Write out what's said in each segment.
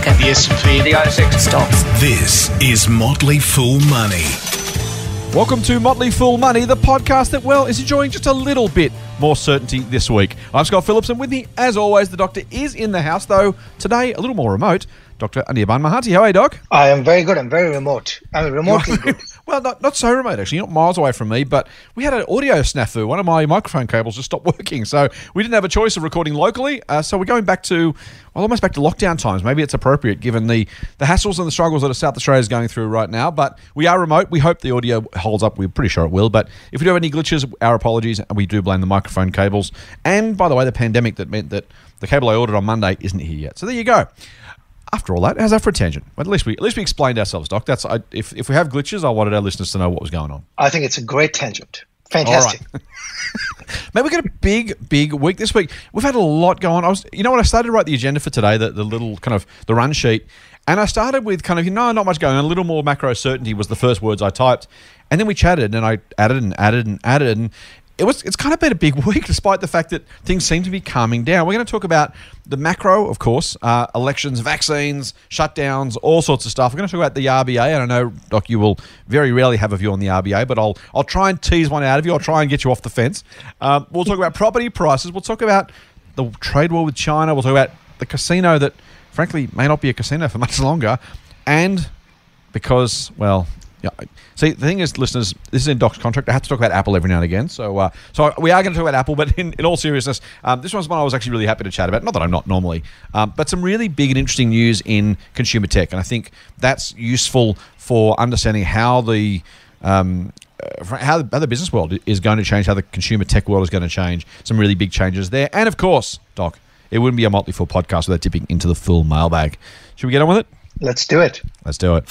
market. The S&P. The ASX Stocks. This is Motley Fool Money. Welcome to Motley Fool Money, the podcast that, well, is enjoying just a little bit more certainty this week. I'm Scott Phillips, and with me, as always, the doctor is in the house, though today a little more remote. Dr. Anirban Mahanti. How are you, Doc? I am very good. I'm very remote. I'm remotely good. well, not, not so remote, actually. You're Not miles away from me, but we had an audio snafu. One of my microphone cables just stopped working. So we didn't have a choice of recording locally. Uh, so we're going back to, well, almost back to lockdown times. Maybe it's appropriate given the, the hassles and the struggles that South Australia is going through right now. But we are remote. We hope the audio holds up. We're pretty sure it will. But if we do have any glitches, our apologies. And we do blame the microphone cables. And by the way, the pandemic that meant that the cable I ordered on Monday isn't here yet. So there you go after all that, how's that for a tangent? At least we at least we explained ourselves, Doc. That's I, if if we have glitches, I wanted our listeners to know what was going on. I think it's a great tangent. Fantastic. Maybe we got a big, big week this week. We've had a lot going on. I was, you know, when I started to write the agenda for today, the, the little kind of the run sheet, and I started with kind of, you know, not much going on. A little more macro certainty was the first words I typed. And then we chatted and I added and added and added. And it was it's kind of been a big week despite the fact that things seem to be calming down. We're going to talk about the macro, of course, uh, elections, vaccines, shutdowns, all sorts of stuff. We're going to talk about the RBA, and I know Doc, you will very rarely have a view on the RBA, but I'll I'll try and tease one out of you. I'll try and get you off the fence. Um, we'll talk about property prices. We'll talk about the trade war with China. We'll talk about the casino that, frankly, may not be a casino for much longer, and because well, yeah. See, the thing is, listeners, this is in Doc's contract. I have to talk about Apple every now and again. So, uh, so we are going to talk about Apple, but in, in all seriousness, um, this one's one I was actually really happy to chat about. Not that I'm not normally, um, but some really big and interesting news in consumer tech, and I think that's useful for understanding how the um, uh, how the, how the business world is going to change, how the consumer tech world is going to change. Some really big changes there, and of course, Doc, it wouldn't be a Motley Fool podcast without dipping into the Fool mailbag. Should we get on with it? Let's do it. Let's do it.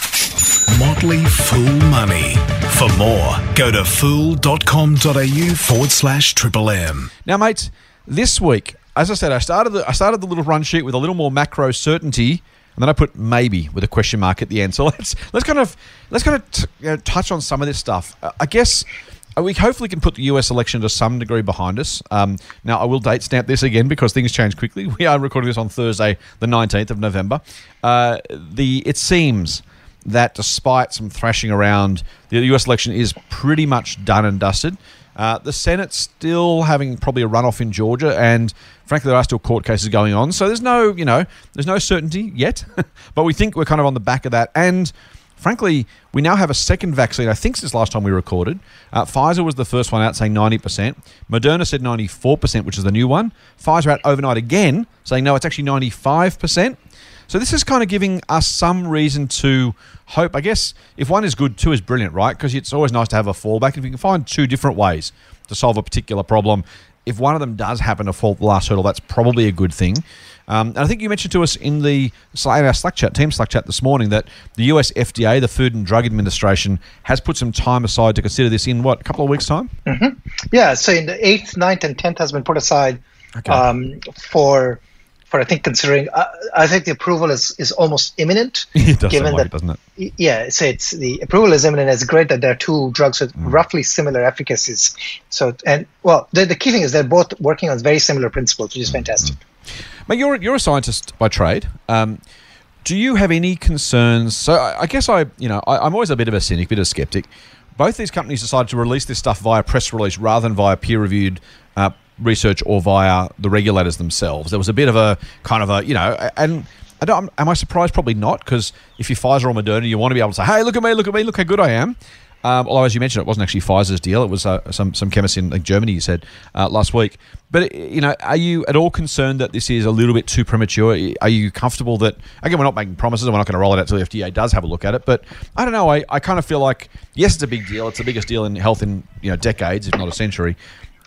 Motley Fool Money. For more, go to fool.com.au forward slash triple M. Now, mates, this week, as I said, I started the I started the little run sheet with a little more macro certainty, and then I put maybe with a question mark at the end. So let's let's kind of let's kind of t- you know, touch on some of this stuff. Uh, I guess we hopefully can put the US election to some degree behind us. Um, now, I will date stamp this again because things change quickly. We are recording this on Thursday, the 19th of November. Uh, the It seems that despite some thrashing around, the US election is pretty much done and dusted. Uh, the Senate's still having probably a runoff in Georgia, and frankly, there are still court cases going on. So there's no, you know, there's no certainty yet, but we think we're kind of on the back of that. And frankly, we now have a second vaccine. I think since last time we recorded, uh, Pfizer was the first one out saying 90%. Moderna said 94%, which is the new one. Pfizer out overnight again saying no, it's actually 95%. So this is kind of giving us some reason to hope. I guess if one is good, two is brilliant, right? Because it's always nice to have a fallback. If you can find two different ways to solve a particular problem, if one of them does happen to fall the last hurdle, that's probably a good thing. Um, and I think you mentioned to us in the in our Slack chat, team Slack chat this morning, that the US FDA, the Food and Drug Administration, has put some time aside to consider this in what a couple of weeks' time. Mm-hmm. Yeah, so in the eighth, 9th, and tenth has been put aside okay. um, for for I think considering uh, I think the approval is, is almost imminent. it does given that, it, doesn't it? Yeah, so it's the approval is imminent. It's great that there are two drugs with mm. roughly similar efficacies. So and well, the, the key thing is they're both working on very similar principles, which is fantastic. Mm. But you're you're a scientist by trade. Um, do you have any concerns? So I, I guess I you know I, am always a bit of a cynic, bit of a skeptic. Both these companies decided to release this stuff via press release rather than via peer reviewed. Uh, research or via the regulators themselves. There was a bit of a kind of a, you know, and I don't, am I surprised? Probably not, because if you're Pfizer or Moderna, you want to be able to say, hey, look at me, look at me, look how good I am. Um, although, as you mentioned, it wasn't actually Pfizer's deal. It was uh, some some chemists in like, Germany. You said uh, last week. But you know, are you at all concerned that this is a little bit too premature? Are you comfortable that again we're not making promises and we're not going to roll it out until the FDA does have a look at it? But I don't know. I, I kind of feel like yes, it's a big deal. It's the biggest deal in health in you know decades, if not a century.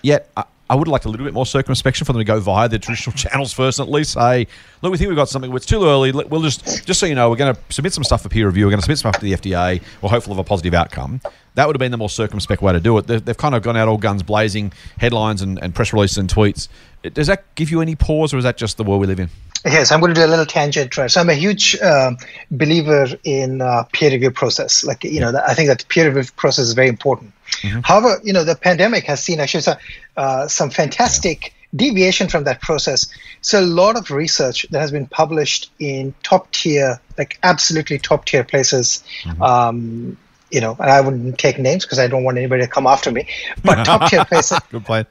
Yet I would like a little bit more circumspection for them to go via the traditional channels first, and at least say, look, we think we've got something. It's too early. We'll just, just so you know, we're going to submit some stuff for peer review. We're going to submit some stuff to the FDA. We're hopeful of a positive outcome. That would have been the more circumspect way to do it. They've kind of gone out all guns blazing, headlines and, and press releases and tweets. Does that give you any pause, or is that just the world we live in? Yes, I'm going to do a little tangent. Right? So I'm a huge uh, believer in uh, peer review process. Like you know, I think that peer review process is very important. Mm-hmm. However, you know, the pandemic has seen actually some, uh, some fantastic deviation from that process. So a lot of research that has been published in top tier, like absolutely top tier places. Mm-hmm. Um, you know, and I wouldn't take names because I don't want anybody to come after me. But top tier places. Good point.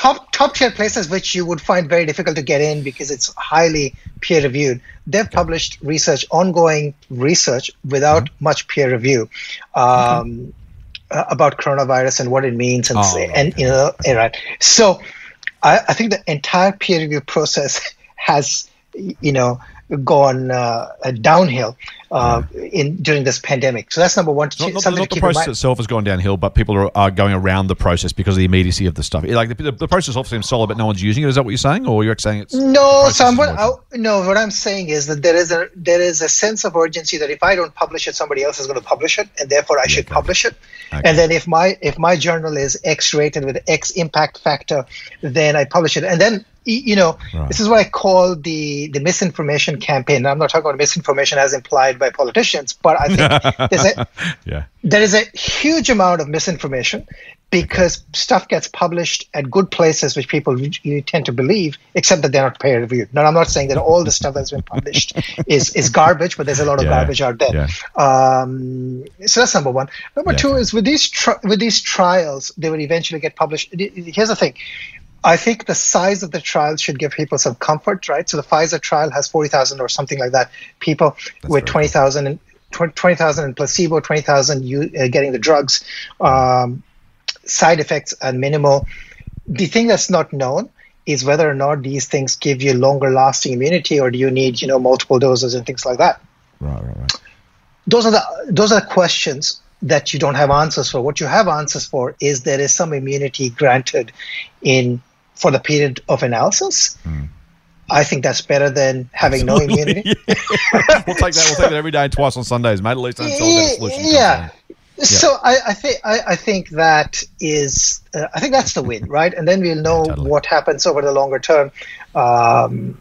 Top top tier places which you would find very difficult to get in because it's highly peer reviewed. They've published research, ongoing research without mm-hmm. much peer review. Um, uh, about coronavirus and what it means, and oh, and you know, right. So, I, I think the entire peer review process has, you know, gone uh, downhill uh, in during this pandemic. So that's number one. Not, not, not the process itself has gone downhill, but people are, are, going around the process because of the immediacy of the stuff. Like the, the, the process obviously seems solid, but no one's using it. Is that what you're saying, or you're saying it's no? So I'm, what, I, no, what I'm saying is that there is a there is a sense of urgency that if I don't publish it, somebody else is going to publish it, and therefore I yeah, should okay. publish it. Okay. And then if my if my journal is X rated with X impact factor, then I publish it, and then you know, right. this is what I call the the misinformation campaign. I'm not talking about misinformation as implied by politicians, but I think there's a yeah. there is a huge amount of misinformation because stuff gets published at good places which people tend to believe, except that they're not peer reviewed. Now, I'm not saying that all the stuff that's been published is is garbage, but there's a lot of yeah. garbage out there. Yeah. Um, so that's number one. Number yeah. two is with these tri- with these trials, they will eventually get published. Here's the thing: I think the size of the trial should give people some comfort, right? So the Pfizer trial has 40,000 or something like that people That's with 20,000 and 20,000 in placebo, 20,000 uh, getting the drugs. Um, side effects are minimal. The thing that's not known is whether or not these things give you longer lasting immunity or do you need, you know, multiple doses and things like that. Right, right, right. Those are the those are the questions that you don't have answers for. What you have answers for is there is some immunity granted in for the period of analysis. Mm. I think that's better than having Absolutely. no immunity. we'll take that. We'll take that every day, twice on Sundays, mate. At least until yeah, solution. Yeah. So I, I, think I, I, think that is uh, I think that's the win, right? And then we'll know yeah, totally. what happens over the longer term. Um,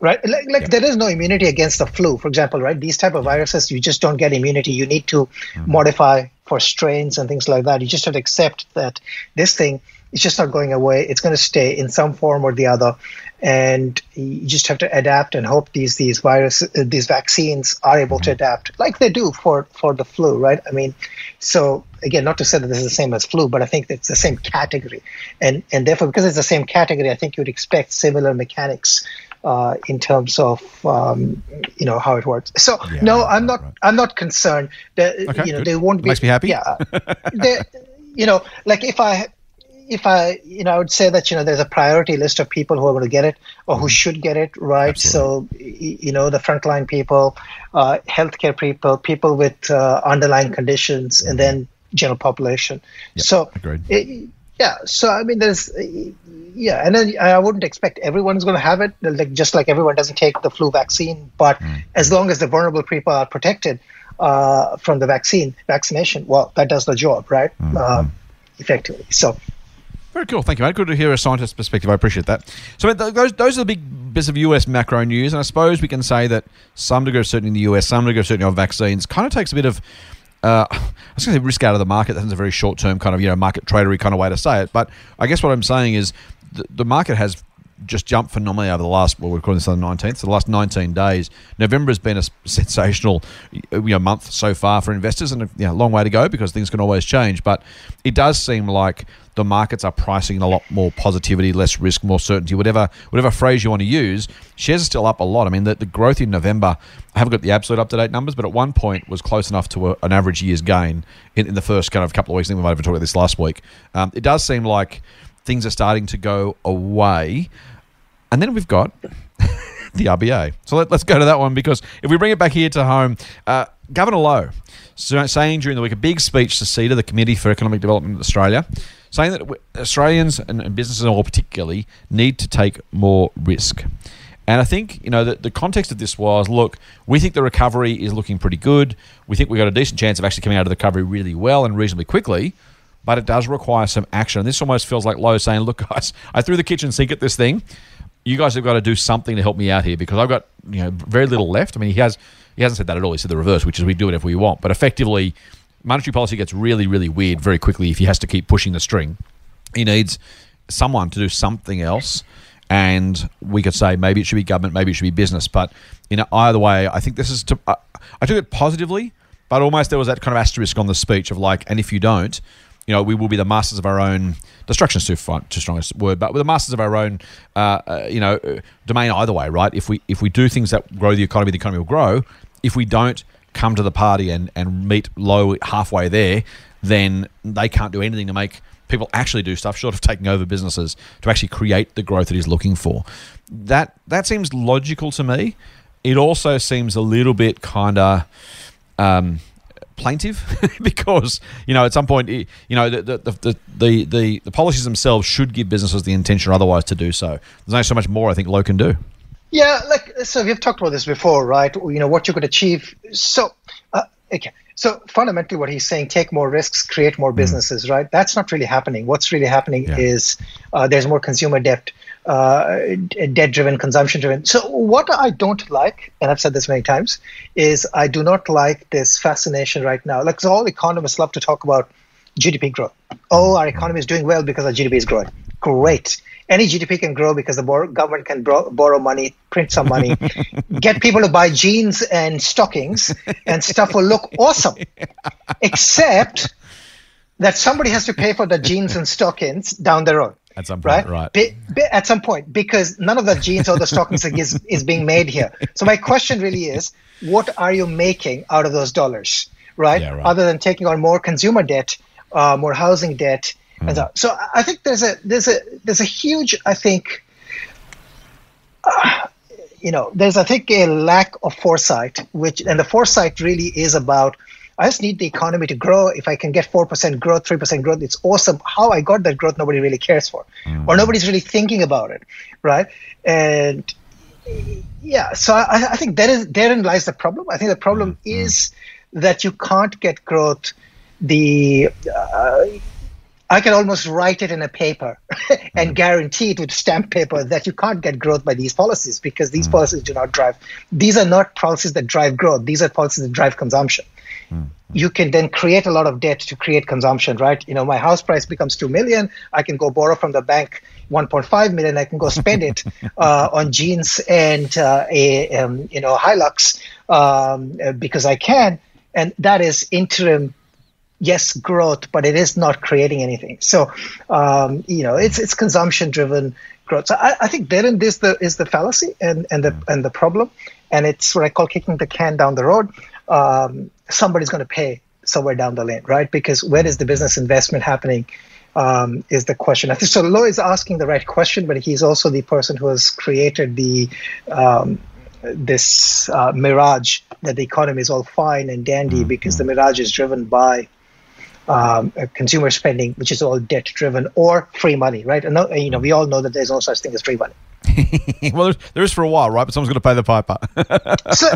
right like, like there is no immunity against the flu for example right these type of viruses you just don't get immunity you need to mm-hmm. modify for strains and things like that you just have to accept that this thing it's just not going away. It's going to stay in some form or the other, and you just have to adapt and hope these these virus uh, these vaccines are able to mm-hmm. adapt like they do for for the flu, right? I mean, so again, not to say that this is the same as flu, but I think it's the same category, and and therefore because it's the same category, I think you'd expect similar mechanics uh, in terms of um, you know how it works. So yeah, no, I'm not. Right. I'm not concerned. That, okay, you know, good. they won't be. Makes me happy. Yeah, you know, like if I if I, you know, I would say that you know there's a priority list of people who are going to get it or who mm-hmm. should get it, right? Absolutely. So, you know, the frontline people, uh, healthcare people, people with uh, underlying conditions, mm-hmm. and then general population. Yep. So, it, yeah. So I mean, there's, yeah, and then I wouldn't expect everyone's going to have it, like just like everyone doesn't take the flu vaccine, but mm. as long as the vulnerable people are protected uh, from the vaccine vaccination, well, that does the job, right? Mm-hmm. effectively. So very cool. Thank you, mate. Good to hear a scientist's perspective. I appreciate that. So those, those are the big bits of US macro news. And I suppose we can say that some degree of certainty in the US, some degree of certainty on vaccines kind of takes a bit of, uh, I was going to say risk out of the market. That's a very short term kind of, you know, market tradery kind of way to say it. But I guess what I'm saying is the, the market has just jumped phenomenally over the last, well, we're calling this on the 19th, so the last 19 days. November has been a sensational you know, month so far for investors and a you know, long way to go because things can always change. But it does seem like the markets are pricing a lot more positivity, less risk, more certainty, whatever whatever phrase you want to use. Shares are still up a lot. I mean, the, the growth in November, I haven't got the absolute up to date numbers, but at one point was close enough to a, an average year's gain in, in, the first kind of couple of weeks. I think we might have talked about this last week. Um, it does seem like things are starting to go away. And then we've got the RBA. So let, us go to that one because if we bring it back here to home, uh, Governor Lowe saying during the week a big speech to CEDA, the Committee for Economic Development in Australia, saying that Australians and businesses all particularly need to take more risk. And I think, you know, the, the context of this was look, we think the recovery is looking pretty good. We think we've got a decent chance of actually coming out of the recovery really well and reasonably quickly but it does require some action. And this almost feels like Lowe saying, "Look, guys, I threw the kitchen sink at this thing. You guys have got to do something to help me out here because I've got you know very little left." I mean, he has he hasn't said that at all. He said the reverse, which is we do if we want. But effectively, monetary policy gets really, really weird very quickly if he has to keep pushing the string. He needs someone to do something else. And we could say maybe it should be government, maybe it should be business. But in either way, I think this is to. I took it positively, but almost there was that kind of asterisk on the speech of like, and if you don't, you know, we will be the masters of our own destruction is too, fun, too strong a word, but we're the masters of our own, uh, uh, you know, uh, domain either way, right? If we if we do things that grow the economy, the economy will grow. If we don't come to the party and and meet Lowe halfway there, then they can't do anything to make people actually do stuff short of taking over businesses to actually create the growth that he's looking for. That that seems logical to me. It also seems a little bit kind of. Um, plaintive because you know at some point you know the the, the the, the policies themselves should give businesses the intention otherwise to do so. There's only so much more i think Lowe can do. Yeah like so we've talked about this before right? You know what you could achieve. So uh, okay so fundamentally what he's saying take more risks create more mm. businesses mm. right that's not really happening what's really happening yeah. is uh, there's more consumer debt uh, debt driven, consumption driven. So, what I don't like, and I've said this many times, is I do not like this fascination right now. Like, so all economists love to talk about GDP growth. Oh, our economy is doing well because our GDP is growing. Great. Any GDP can grow because the government can bro- borrow money, print some money, get people to buy jeans and stockings, and stuff will look awesome. Except that somebody has to pay for the jeans and stockings down the road. At some point, right? right. Be, be, at some point, because none of the jeans or the stockings is, is being made here. So my question really is, what are you making out of those dollars, right? Yeah, right. Other than taking on more consumer debt, uh, more housing debt. And hmm. so. so I think there's a there's a there's a huge I think. Uh, you know, there's I think a lack of foresight, which and the foresight really is about I just need the economy to grow. If I can get 4% growth, 3% growth, it's awesome. How I got that growth, nobody really cares for, mm. or nobody's really thinking about it, right? And yeah, so I, I think that is therein lies the problem. I think the problem mm. is that you can't get growth. The uh, I can almost write it in a paper and mm. guarantee it with stamp paper that you can't get growth by these policies because these mm. policies do not drive. These are not policies that drive growth. These are policies that drive consumption. Mm. You can then create a lot of debt to create consumption, right? You know, my house price becomes two million. I can go borrow from the bank 1.5 million. I can go spend it uh, on jeans and uh, a um, you know Hilux um, because I can, and that is interim yes growth but it is not creating anything so um, you know it's it's consumption driven growth so I, I, think therein this the is the fallacy and and the mm. and the problem and it's what i call kicking the can down the road um, somebody's going to pay somewhere down the lane, right? Because where is the business investment happening? Um, is the question. I think so. Lowe is asking the right question, but he's also the person who has created the um, this uh, mirage that the economy is all fine and dandy mm-hmm. because the mirage is driven by um, consumer spending, which is all debt driven or free money, right? And you know, we all know that there's no such thing as free money. well, there is for a while, right? But someone's going to pay the piper. so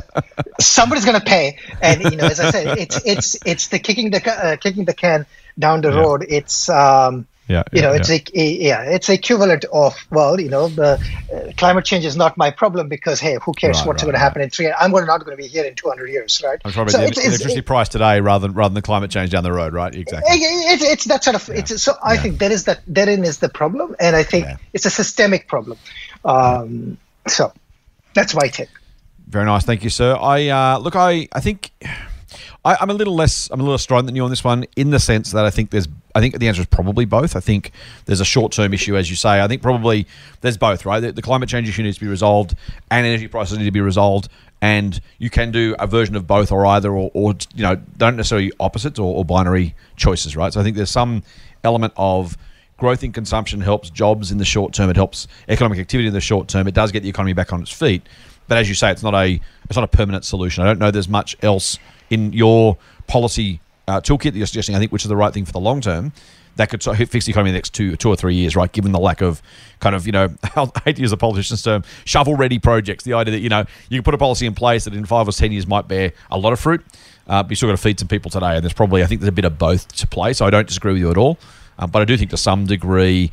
somebody's going to pay, and you know, as I said, it's it's it's the kicking the uh, kicking the can down the yeah. road. It's um, yeah, you know, it's yeah. A, a, yeah, it's equivalent of well, you know, the uh, climate change is not my problem because hey, who cares right, what's right, going to happen in three? I'm not going to be here in 200 years, right? I'm talking so about the electricity price today rather than rather than the climate change down the road, right? Exactly. It, it's that sort of. It's so I think that is that therein is the problem, and I think it's a systemic problem. Um, so that's my take. Very nice, thank you, sir. I uh, look, I I think. I, am a little less. I'm a little stronger than you on this one, in the sense that I think there's. I think the answer is probably both. I think there's a short-term issue, as you say. I think probably there's both. Right, the, the climate change issue needs to be resolved, and energy prices need to be resolved. And you can do a version of both or either, or, or you know, don't necessarily opposites or, or binary choices. Right. So I think there's some element of growth in consumption helps jobs in the short term. It helps economic activity in the short term. It does get the economy back on its feet. But as you say, it's not a it's not a permanent solution. I don't know there's much else in your policy uh, toolkit that you're suggesting. I think which is the right thing for the long term. That could fix the economy in the next two, two or three years, right? Given the lack of kind of, you know, I hate to use a politician's term, shovel-ready projects. The idea that you know you can put a policy in place that in five or ten years might bear a lot of fruit, uh, but you still got to feed some people today. And there's probably, I think, there's a bit of both to play. So I don't disagree with you at all. Um, but I do think to some degree,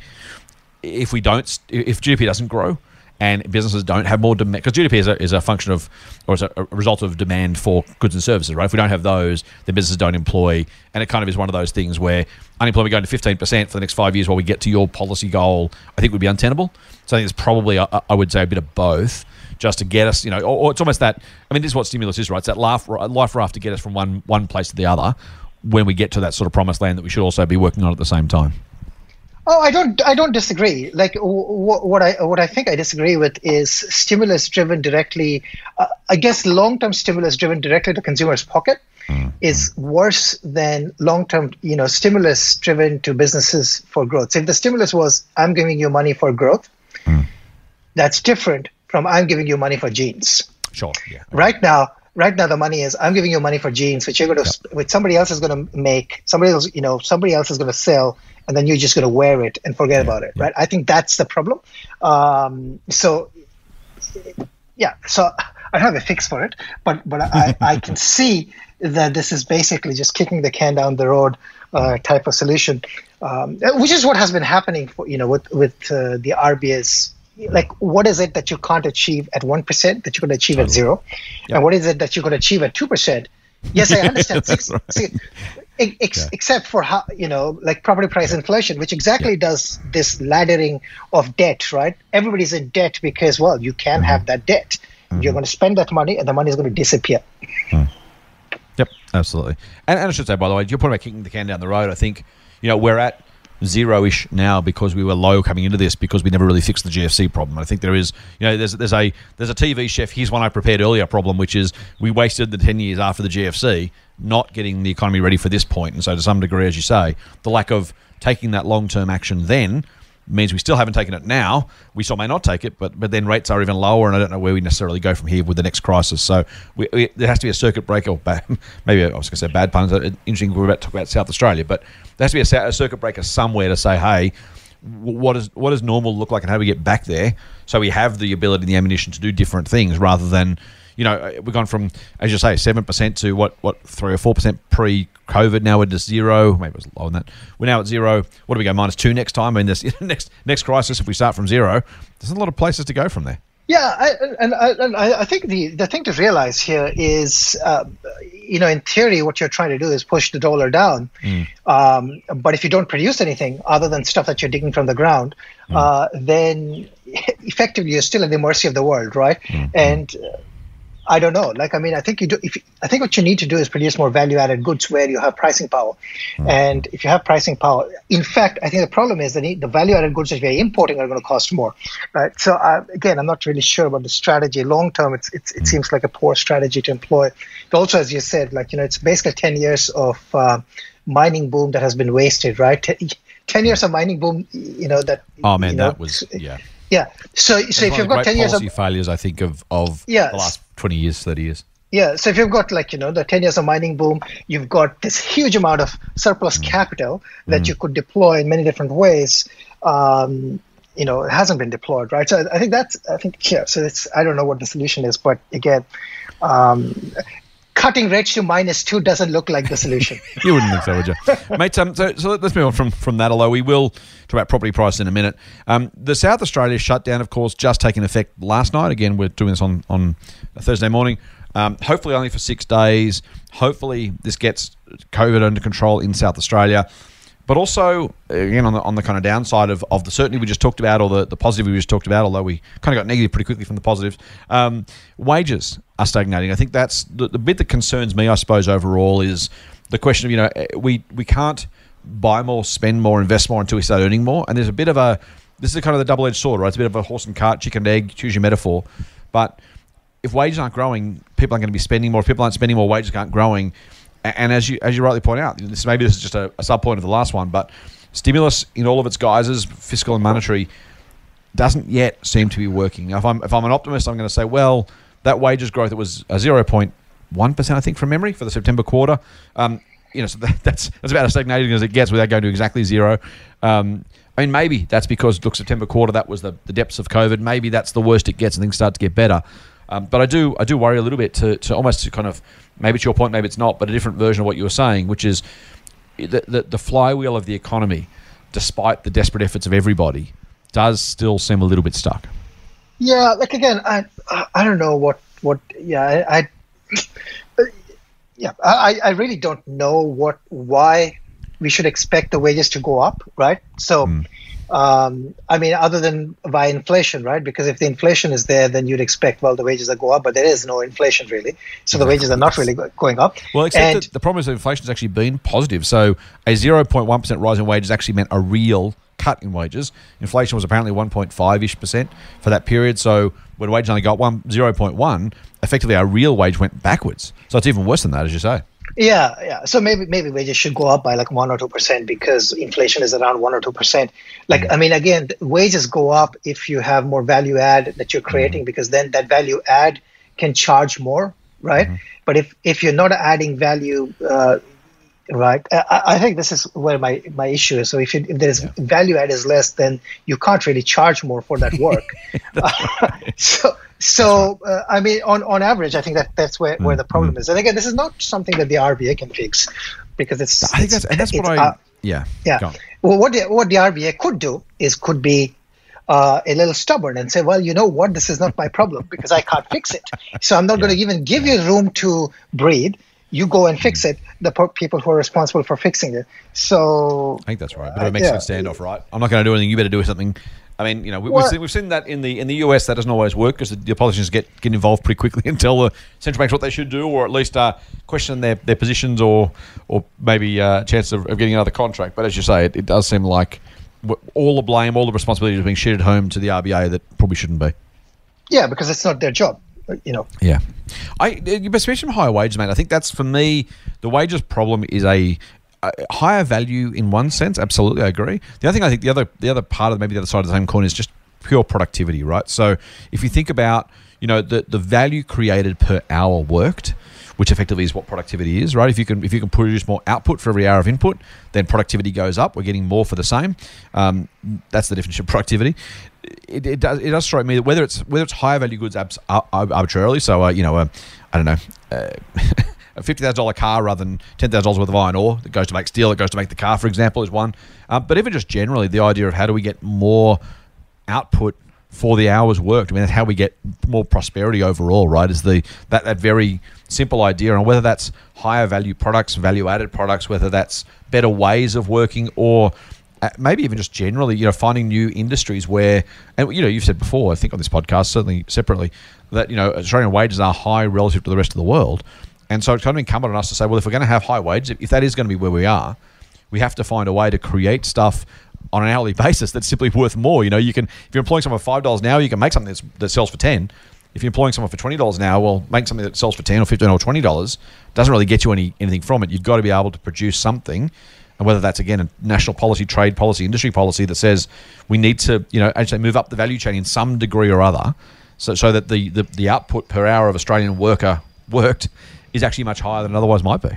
if we don't, if GDP doesn't grow, and businesses don't have more demand because GDP is a, is a function of or is a, a result of demand for goods and services, right? If we don't have those, then businesses don't employ, and it kind of is one of those things where unemployment going to fifteen percent for the next five years while we get to your policy goal, I think would be untenable. So I think it's probably I I would say a bit of both just to get us, you know, or, or, it's almost that. I mean, this is what stimulus is, right? It's that life, life raft to get us from one one place to the other when we get to that sort of promised land that we should also be working on at the same time. Oh, I don't. I don't disagree. Like what I what I think I disagree with is stimulus driven directly. Uh, I guess long term stimulus driven directly to consumers' pocket mm-hmm. is worse than long term. You know, stimulus driven to businesses for growth. So if the stimulus was I'm giving you money for growth, mm. that's different from I'm giving you money for jeans. Sure. Yeah. Right now, right now the money is I'm giving you money for jeans, which you're going to, which somebody else is going to make, somebody else, you know, somebody else is going to sell, and then you're just going to wear it and forget yeah, about it, yeah. right? I think that's the problem. Um, so, yeah, so I have a fix for it, but but I, I can see that this is basically just kicking the can down the road uh, type of solution, um, which is what has been happening, for, you know, with with uh, the RBA's like what is it that you can't achieve at 1% that you can achieve at 0 yep. and what is it that you can achieve at 2% yes i understand Six, right. ex, yeah. except for how you know like property price yeah. inflation which exactly yeah. does this laddering of debt right everybody's in debt because well you can mm-hmm. have that debt mm-hmm. you're going to spend that money and the money is going to disappear mm. yep absolutely and, and i should say by the way your point about kicking the can down the road i think you know we're at zero-ish now because we were low coming into this because we never really fixed the GFC problem. I think there is, you know, there's there's a there's a TV chef. Here's one I prepared earlier problem, which is we wasted the ten years after the GFC not getting the economy ready for this point. and so to some degree, as you say, the lack of taking that long-term action then means we still haven't taken it now. We still may not take it, but but then rates are even lower, and I don't know where we necessarily go from here with the next crisis. So we, we, there has to be a circuit breaker. Or bad, maybe I was going to say bad puns. Interesting. We're about to talk about South Australia, but there has to be a, a circuit breaker somewhere to say, hey, what does what does normal look like, and how do we get back there? So we have the ability and the ammunition to do different things rather than you know, we've gone from, as you say, seven percent to what, what three or four percent pre-COVID. Now we're just zero. Maybe it was lower than that. We're now at zero. What do we go minus two next time? I mean, this next next crisis, if we start from zero, there's a lot of places to go from there. Yeah, I, and, I, and I think the, the thing to realize here is, uh, you know, in theory, what you're trying to do is push the dollar down. Mm. Um, but if you don't produce anything other than stuff that you're digging from the ground, mm. uh, then effectively you're still at the mercy of the world, right? Mm. And uh, I don't know. Like, I mean, I think you do. If I think what you need to do is produce more value-added goods where you have pricing power, mm-hmm. and if you have pricing power, in fact, I think the problem is that the value-added goods that we're importing are going to cost more, right? So uh, again, I'm not really sure about the strategy. Long term, it's, it's, it seems like a poor strategy to employ. But also, as you said, like you know, it's basically 10 years of uh, mining boom that has been wasted, right? 10 years of mining boom, you know that. Oh man, you know, that was yeah. Yeah. So, so if you've got ten years of failures, I think of of yeah, the last twenty years, thirty years. Yeah. So if you've got like you know the ten years of mining boom, you've got this huge amount of surplus mm. capital that mm. you could deploy in many different ways. Um, you know, it hasn't been deployed, right? So I think that's I think yeah. So it's I don't know what the solution is, but again, um, cutting rates to minus two doesn't look like the solution. you wouldn't think so, would you? Mate, um, so, so let's move on from, from that, although we will talk about property price in a minute. Um, the South Australia shutdown, of course, just taking effect last night. Again, we're doing this on, on Thursday morning. Um, hopefully only for six days. Hopefully this gets COVID under control in South Australia. But also, again, on the, on the kind of downside of, of the certainty we just talked about, or the, the positive we just talked about, although we kind of got negative pretty quickly from the positives, um, wages are stagnating. I think that's the, the bit that concerns me, I suppose, overall is the question of, you know, eh, we, we can't buy more, spend more, invest more until we start earning more. And there's a bit of a, this is kind of the double edged sword, right? It's a bit of a horse and cart, chicken and egg, choose your metaphor. But if wages aren't growing, people aren't going to be spending more. If people aren't spending more, wages aren't growing and as you as you rightly point out, this maybe this is just a, a sub point of the last one, but stimulus in all of its guises, fiscal and monetary, doesn't yet seem to be working. If I'm if I'm an optimist, I'm going to say, well, that wages growth it was a zero point one percent, I think, from memory for the September quarter. Um, you know, so that, that's that's about as stagnating as it gets without going to exactly zero. Um, I mean, maybe that's because look, September quarter that was the, the depths of COVID. Maybe that's the worst it gets, and things start to get better. Um, but I do I do worry a little bit to, to almost to kind of maybe it's your point, maybe it's not, but a different version of what you were saying, which is the, the, the flywheel of the economy, despite the desperate efforts of everybody, does still seem a little bit stuck. Yeah, like again, I I don't know what what. Yeah, I, I yeah, I I really don't know what why we should expect the wages to go up, right? So. Mm. Um, I mean, other than by inflation, right? Because if the inflation is there, then you'd expect, well, the wages that go up, but there is no inflation really. So the wages are not really going up. Well, except and, that the problem is that inflation has actually been positive. So a 0.1% rise in wages actually meant a real cut in wages. Inflation was apparently 1.5 ish percent for that period. So when wages only got one 0.1, effectively our real wage went backwards. So it's even worse than that, as you say. Yeah, yeah. So maybe maybe wages should go up by like one or two percent because inflation is around one or two percent. Like mm I mean, again, wages go up if you have more value add that you're creating mm because then that value add can charge more, right? mm But if if you're not adding value, uh, right? I, I, think this is where my, my issue is. So if, if there's yeah. value add is less, then you can't really charge more for that work. uh, so so uh, I mean, on, on average, I think that that's where, where the mm, problem mm. is. And again, this is not something that the RBA can fix because it's. I think that's and that's what I. Uh, yeah. Yeah. Well, what the, what the RBA could do is could be uh, a little stubborn and say, well, you know what, this is not my problem because I can't fix it. So I'm not yeah. going to even give you room to breathe you go and fix it. The people who are responsible for fixing it. So I think that's right. But it makes yeah. standoff, right? I'm not going to do anything. You better do something. I mean, you know, we, have seen, we've seen that in the in the US. That doesn't always work because the, the, politicians get, get involved pretty quickly and tell the central banks what they should do, or at least uh, question their, their positions, or or maybe uh, chance of, of, getting another contract. But as you say, it, it does seem like all the blame, all the responsibility is being sheeted home to the RBA that probably shouldn't be. Yeah, because it's not their job you know. Yeah, I you mentioned higher wages, mate. I think that's for me the wages problem is a, a, higher value in one sense. Absolutely, I agree. The other thing I think the other the other part of maybe the other side of the same coin is just pure productivity, right? So if you think about you know the the value created per hour worked which effectively is what productivity is, right? If you can if you can produce more output for every hour of input, then productivity goes up. We're getting more for the same. Um, that's the definition of productivity. It, it, does it does strike me that whether it's whether it's higher value goods abs, arbitrarily, so uh, you know, uh, I don't know. Uh, a fifty thousand dollar car rather than ten thousand dollars worth of iron ore that goes to make steel, that goes to make the car, for example, is one. Um, but even just generally, the idea of how do we get more output for the hours worked. I mean, that's how we get more prosperity overall, right? Is the that, that very simple idea, and whether that's higher value products, value added products, whether that's better ways of working, or uh, maybe even just generally, you know, finding new industries where, and you know, you've said before, I think on this podcast, certainly separately, that you know, Australian wages are high relative to the rest of the world, and so it's kind of incumbent on us to say, well, if we're going to have high wages, if that is going to be where we are, we have to find a way to create stuff on an hourly basis that's simply worth more. You know, you can if you're employing someone for five dollars an hour, you can make something that sells for ten. If you're employing someone for twenty dollars an hour, well, make something that sells for ten or fifteen or twenty dollars doesn't really get you any anything from it. You've got to be able to produce something, and whether that's again a national policy, trade policy, industry policy that says we need to, you know, actually move up the value chain in some degree or other, so so that the the, the output per hour of Australian worker worked is actually much higher than it otherwise might be.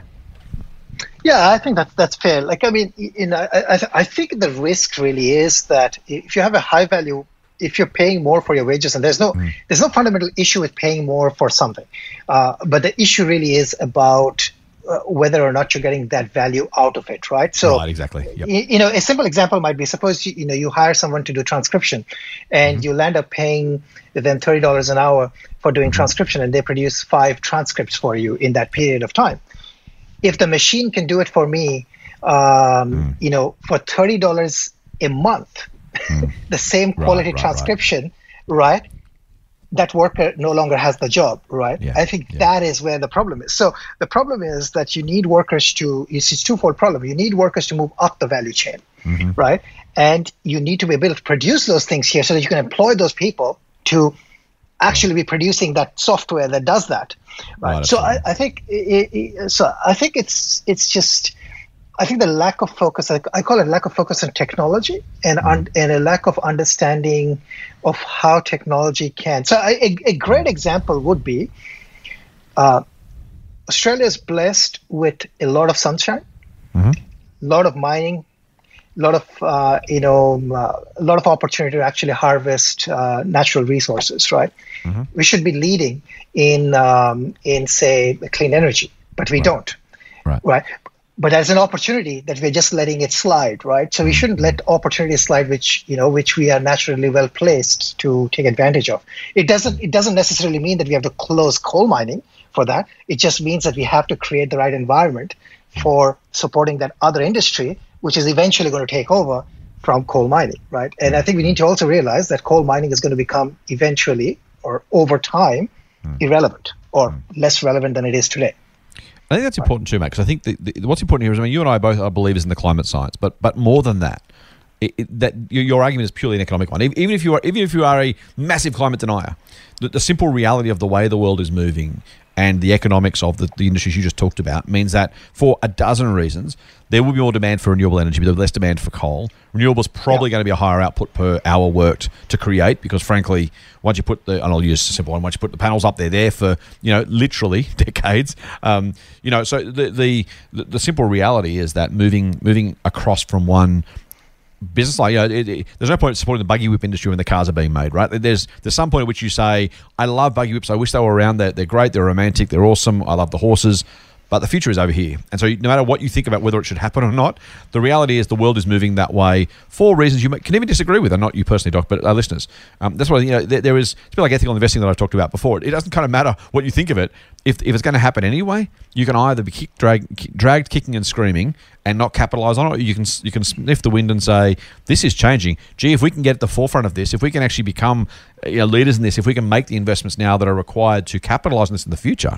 Yeah, I think that's that's fair. Like, I mean, you know, I, I think the risk really is that if you have a high value, if you're paying more for your wages, and there's no mm. there's no fundamental issue with paying more for something, uh, but the issue really is about uh, whether or not you're getting that value out of it, right? So, right, exactly. Yep. You, you, know, a simple example might be suppose you, you know you hire someone to do transcription, and mm-hmm. you'll end up paying them thirty dollars an hour for doing mm-hmm. transcription, and they produce five transcripts for you in that period of time if the machine can do it for me, um, mm. you know, for thirty dollars a month, mm. the same quality right, right, transcription, right. right. That worker no longer has the job, right? Yeah, I think yeah. that is where the problem is. So the problem is that you need workers to. It's a twofold problem. You need workers to move up the value chain, mm-hmm. right? And you need to be able to produce those things here so that you can employ those people to actually be producing that software that does that right so I, I, think it, it, so i think it's it's just i think the lack of focus i, I call it lack of focus on technology and mm. un, and a lack of understanding of how technology can so I, a, a, great example would be uh, australia is blessed with a lot of sunshine mm-hmm. a lot of mining lot of uh, you know uh, a lot of opportunity to actually harvest uh, natural resources right mm-hmm. we should be leading in um, in say clean energy but we right. don't right right but as an opportunity that we're just letting it slide, right? So we shouldn't let opportunities slide, which you know, which we are naturally well placed to take advantage of. It doesn't it doesn't necessarily mean that we have to close coal mining for that. It just means that we have to create the right environment for supporting that other industry, which is eventually going to take over from coal mining, right? And I think we need to also realize that coal mining is going to become eventually or over time hmm. irrelevant or hmm. less relevant than it is today. I think that's important too, Max. I think the, the, what's important here is I mean, you and I both are believers in the climate science, but but more than that, it, it, that your, your argument is purely an economic one. Even if you are even if you are a massive climate denier, the, the simple reality of the way the world is moving and the economics of the, the industries you just talked about means that for a dozen reasons, there will be more demand for renewable energy, but there'll be less demand for coal. Renewables probably going to be a higher output per hour worked to create because, frankly, once you put the and I'll use a simple one, once you put the panels up, there, they're there for you know literally decades. Um, you know, so the, the the simple reality is that moving moving across from one business like you know, it, it, there's no point supporting the buggy whip industry when the cars are being made right? There's there's some point at which you say i love buggy whips. I wish they were around. They're, they're great. They're romantic. They're awesome. I love the horses but the future is over here. And so, no matter what you think about whether it should happen or not, the reality is the world is moving that way for reasons you can even disagree with, and not you personally, Doc, but our listeners. Um, that's why you know there, there is it's a bit like ethical investing that I've talked about before. It doesn't kind of matter what you think of it. If, if it's going to happen anyway, you can either be kicked, drag, dragged, kicking and screaming, and not capitalize on it, or you can you can sniff the wind and say this is changing. Gee, if we can get at the forefront of this, if we can actually become you know, leaders in this, if we can make the investments now that are required to capitalize on this in the future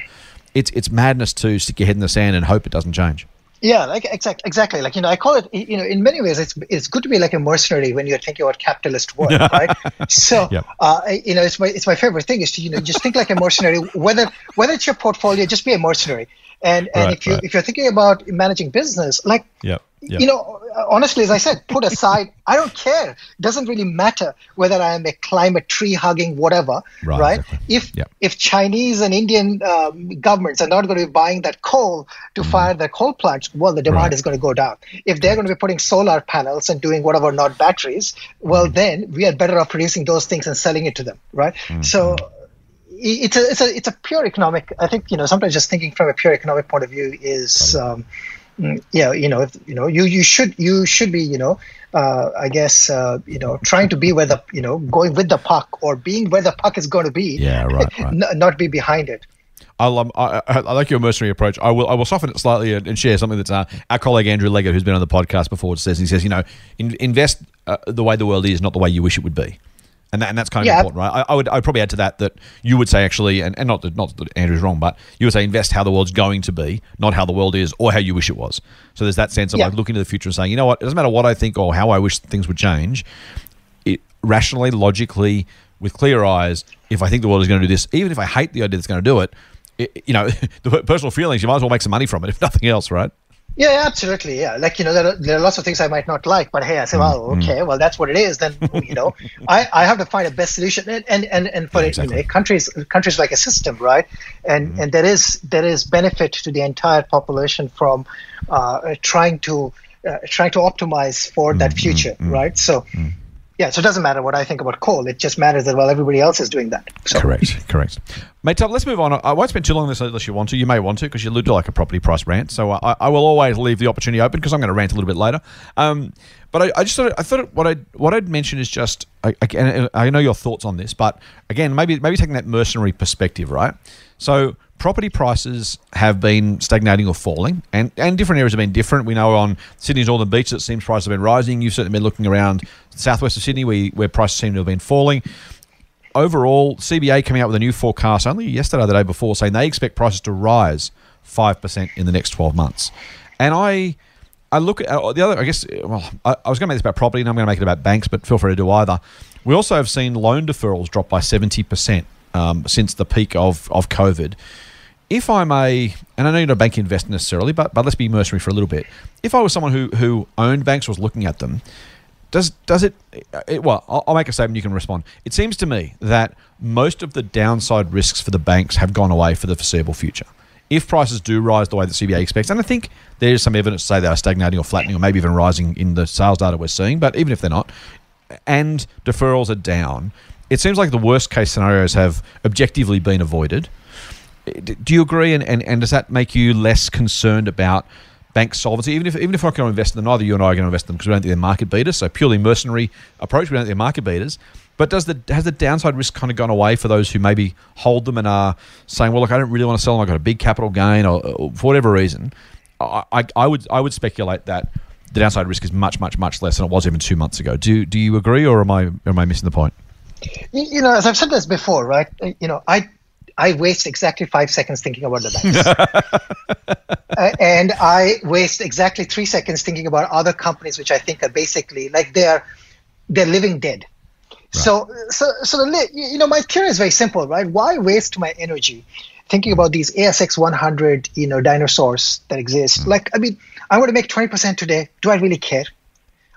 it's it's madness to stick your head in the sand and hope it doesn't change. Yeah, like exactly, exactly. Like you know, I call it. You know, in many ways, it's it's good to be like a mercenary when you're thinking about capitalist work, right? So, yep. uh, you know, it's my it's my favorite thing is to you know just think like a mercenary. Whether whether it's your portfolio, just be a mercenary. And and right, if you right. if you're thinking about managing business, like yep. Yep. You know, honestly, as I said, put aside, I don't care. It doesn't really matter whether I am a climate tree hugging whatever, right? right? Exactly. If yep. if Chinese and Indian um, governments are not going to be buying that coal to mm. fire their coal plants, well, the demand right. is going to go down. If they're going to be putting solar panels and doing whatever, not batteries, well, mm. then we are better off producing those things and selling it to them, right? Mm. So it's a it's a it's a pure economic. I think you know sometimes just thinking from a pure economic point of view is. Um, yeah, you know, if, you know, you you should you should be, you know, uh, I guess, uh, you know, trying to be where the, you know, going with the puck or being where the puck is going to be. Yeah, right. right. n- not be behind it. Um, I, I, like your mercenary approach. I will I will soften it slightly and, and share something that's uh, our colleague Andrew Leggett, who's been on the podcast before, says. He says, you know, in, invest uh, the way the world is, not the way you wish it would be and that, and that's kind of yeah. important, right? I, I, would I would probably add to that that you would say actually, and, and not that, not that Andrew's wrong, but you would say invest how the world's going to be, not how the world is or how you wish it was. So there's that sense of yeah. like looking to the future and saying, you know what, it doesn't matter what I think or how I wish things would change. It rationally, logically, with clear eyes, if I think the world is going to do this, even if I hate the idea that's going to do it, it you know, the personal feelings, you might as well make some money from it, if nothing else, right? Yeah, absolutely. Yeah, like you know, there are, there are lots of things I might not like, but hey, I say, well, mm-hmm. okay, well, that's what it is. Then you know, I, I have to find a best solution, and and and, and for yeah, exactly. you know, countries countries like a system, right? And mm-hmm. and there is there is benefit to the entire population from uh, trying to uh, trying to optimize for that mm-hmm. future, mm-hmm. right? So mm-hmm. Yeah, so it doesn't matter what I think about coal. It just matters that well everybody else is doing that. So. Correct, correct. Mate, Tom, let's move on. I won't spend too long on this unless you want to. You may want to because you look like a property price rant. So I, I will always leave the opportunity open because I'm going to rant a little bit later. Um, but I, I, just thought I thought what I what I'd mention is just again I know your thoughts on this, but again maybe maybe taking that mercenary perspective, right? So property prices have been stagnating or falling, and, and different areas have been different. We know on Sydney's Northern Beach, it seems prices have been rising. You've certainly been looking around southwest of Sydney, where, where prices seem to have been falling. Overall, CBA coming out with a new forecast only yesterday, the day before, saying they expect prices to rise 5% in the next 12 months. And I. I look at uh, the other. I guess. Well, I, I was going to make this about property, and I'm going to make it about banks, but feel free to do either. We also have seen loan deferrals drop by seventy percent um, since the peak of of COVID if I'm a, and I know you're not a bank investor necessarily, but but let's be mercenary for a little bit. If I was someone who who owned banks was looking at them, does does it, it well? I'll, I'll, make a statement. You can respond. It seems to me that most of the downside risks for the banks have gone away for the foreseeable future. If prices do rise the way the CBA expects, and I think there's some evidence to say they are stagnating or flattening or maybe even rising in the sales data we're seeing, but even if they're not, and deferrals are down, it seems like the worst case scenarios have objectively been avoided do you agree? And, and, and does that make you less concerned about bank solvency, even if even if going to invest in them, neither you and I are going to invest in them because we don't think they're market beaters. So purely mercenary approach, we don't think they're market beaters. But does the has the downside risk kind of gone away for those who maybe hold them and are saying, well, look, I don't really want to sell them. I got a big capital gain, or, or for whatever reason. I, I, I would I would speculate that the downside risk is much much much less than it was even two months ago. Do do you agree, or am I am I missing the point? You know, as I've said this before, right? You know, I I waste exactly five seconds thinking about the banks. uh, and I waste exactly three seconds thinking about other companies which I think are basically like they're they're living dead. Right. So so so the you know my theory is very simple, right? Why waste my energy thinking about these ASX 100 you know dinosaurs that exist? Mm. Like I mean, I want to make 20% today. Do I really care?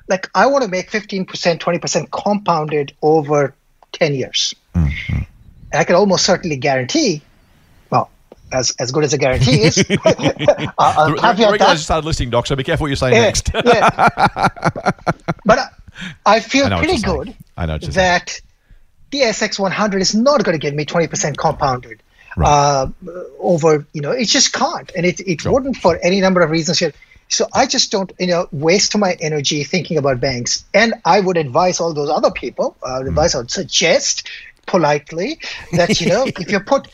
Like I want to make 15%, 20% compounded over 10 years. Mm-hmm. I can almost certainly guarantee, well, as, as good as a guarantee is, I'll the, the regulators started listing, Doc, so be careful what you say yeah, next. yeah. But I, I feel I pretty good I know that the ASX100 is not going to give me 20% compounded. Right. Uh, over, you know, it just can't. And it, it sure. wouldn't for any number of reasons. Here. So I just don't, you know, waste my energy thinking about banks. And I would advise all those other people, uh, mm. advise, I would suggest politely that, you know, if you put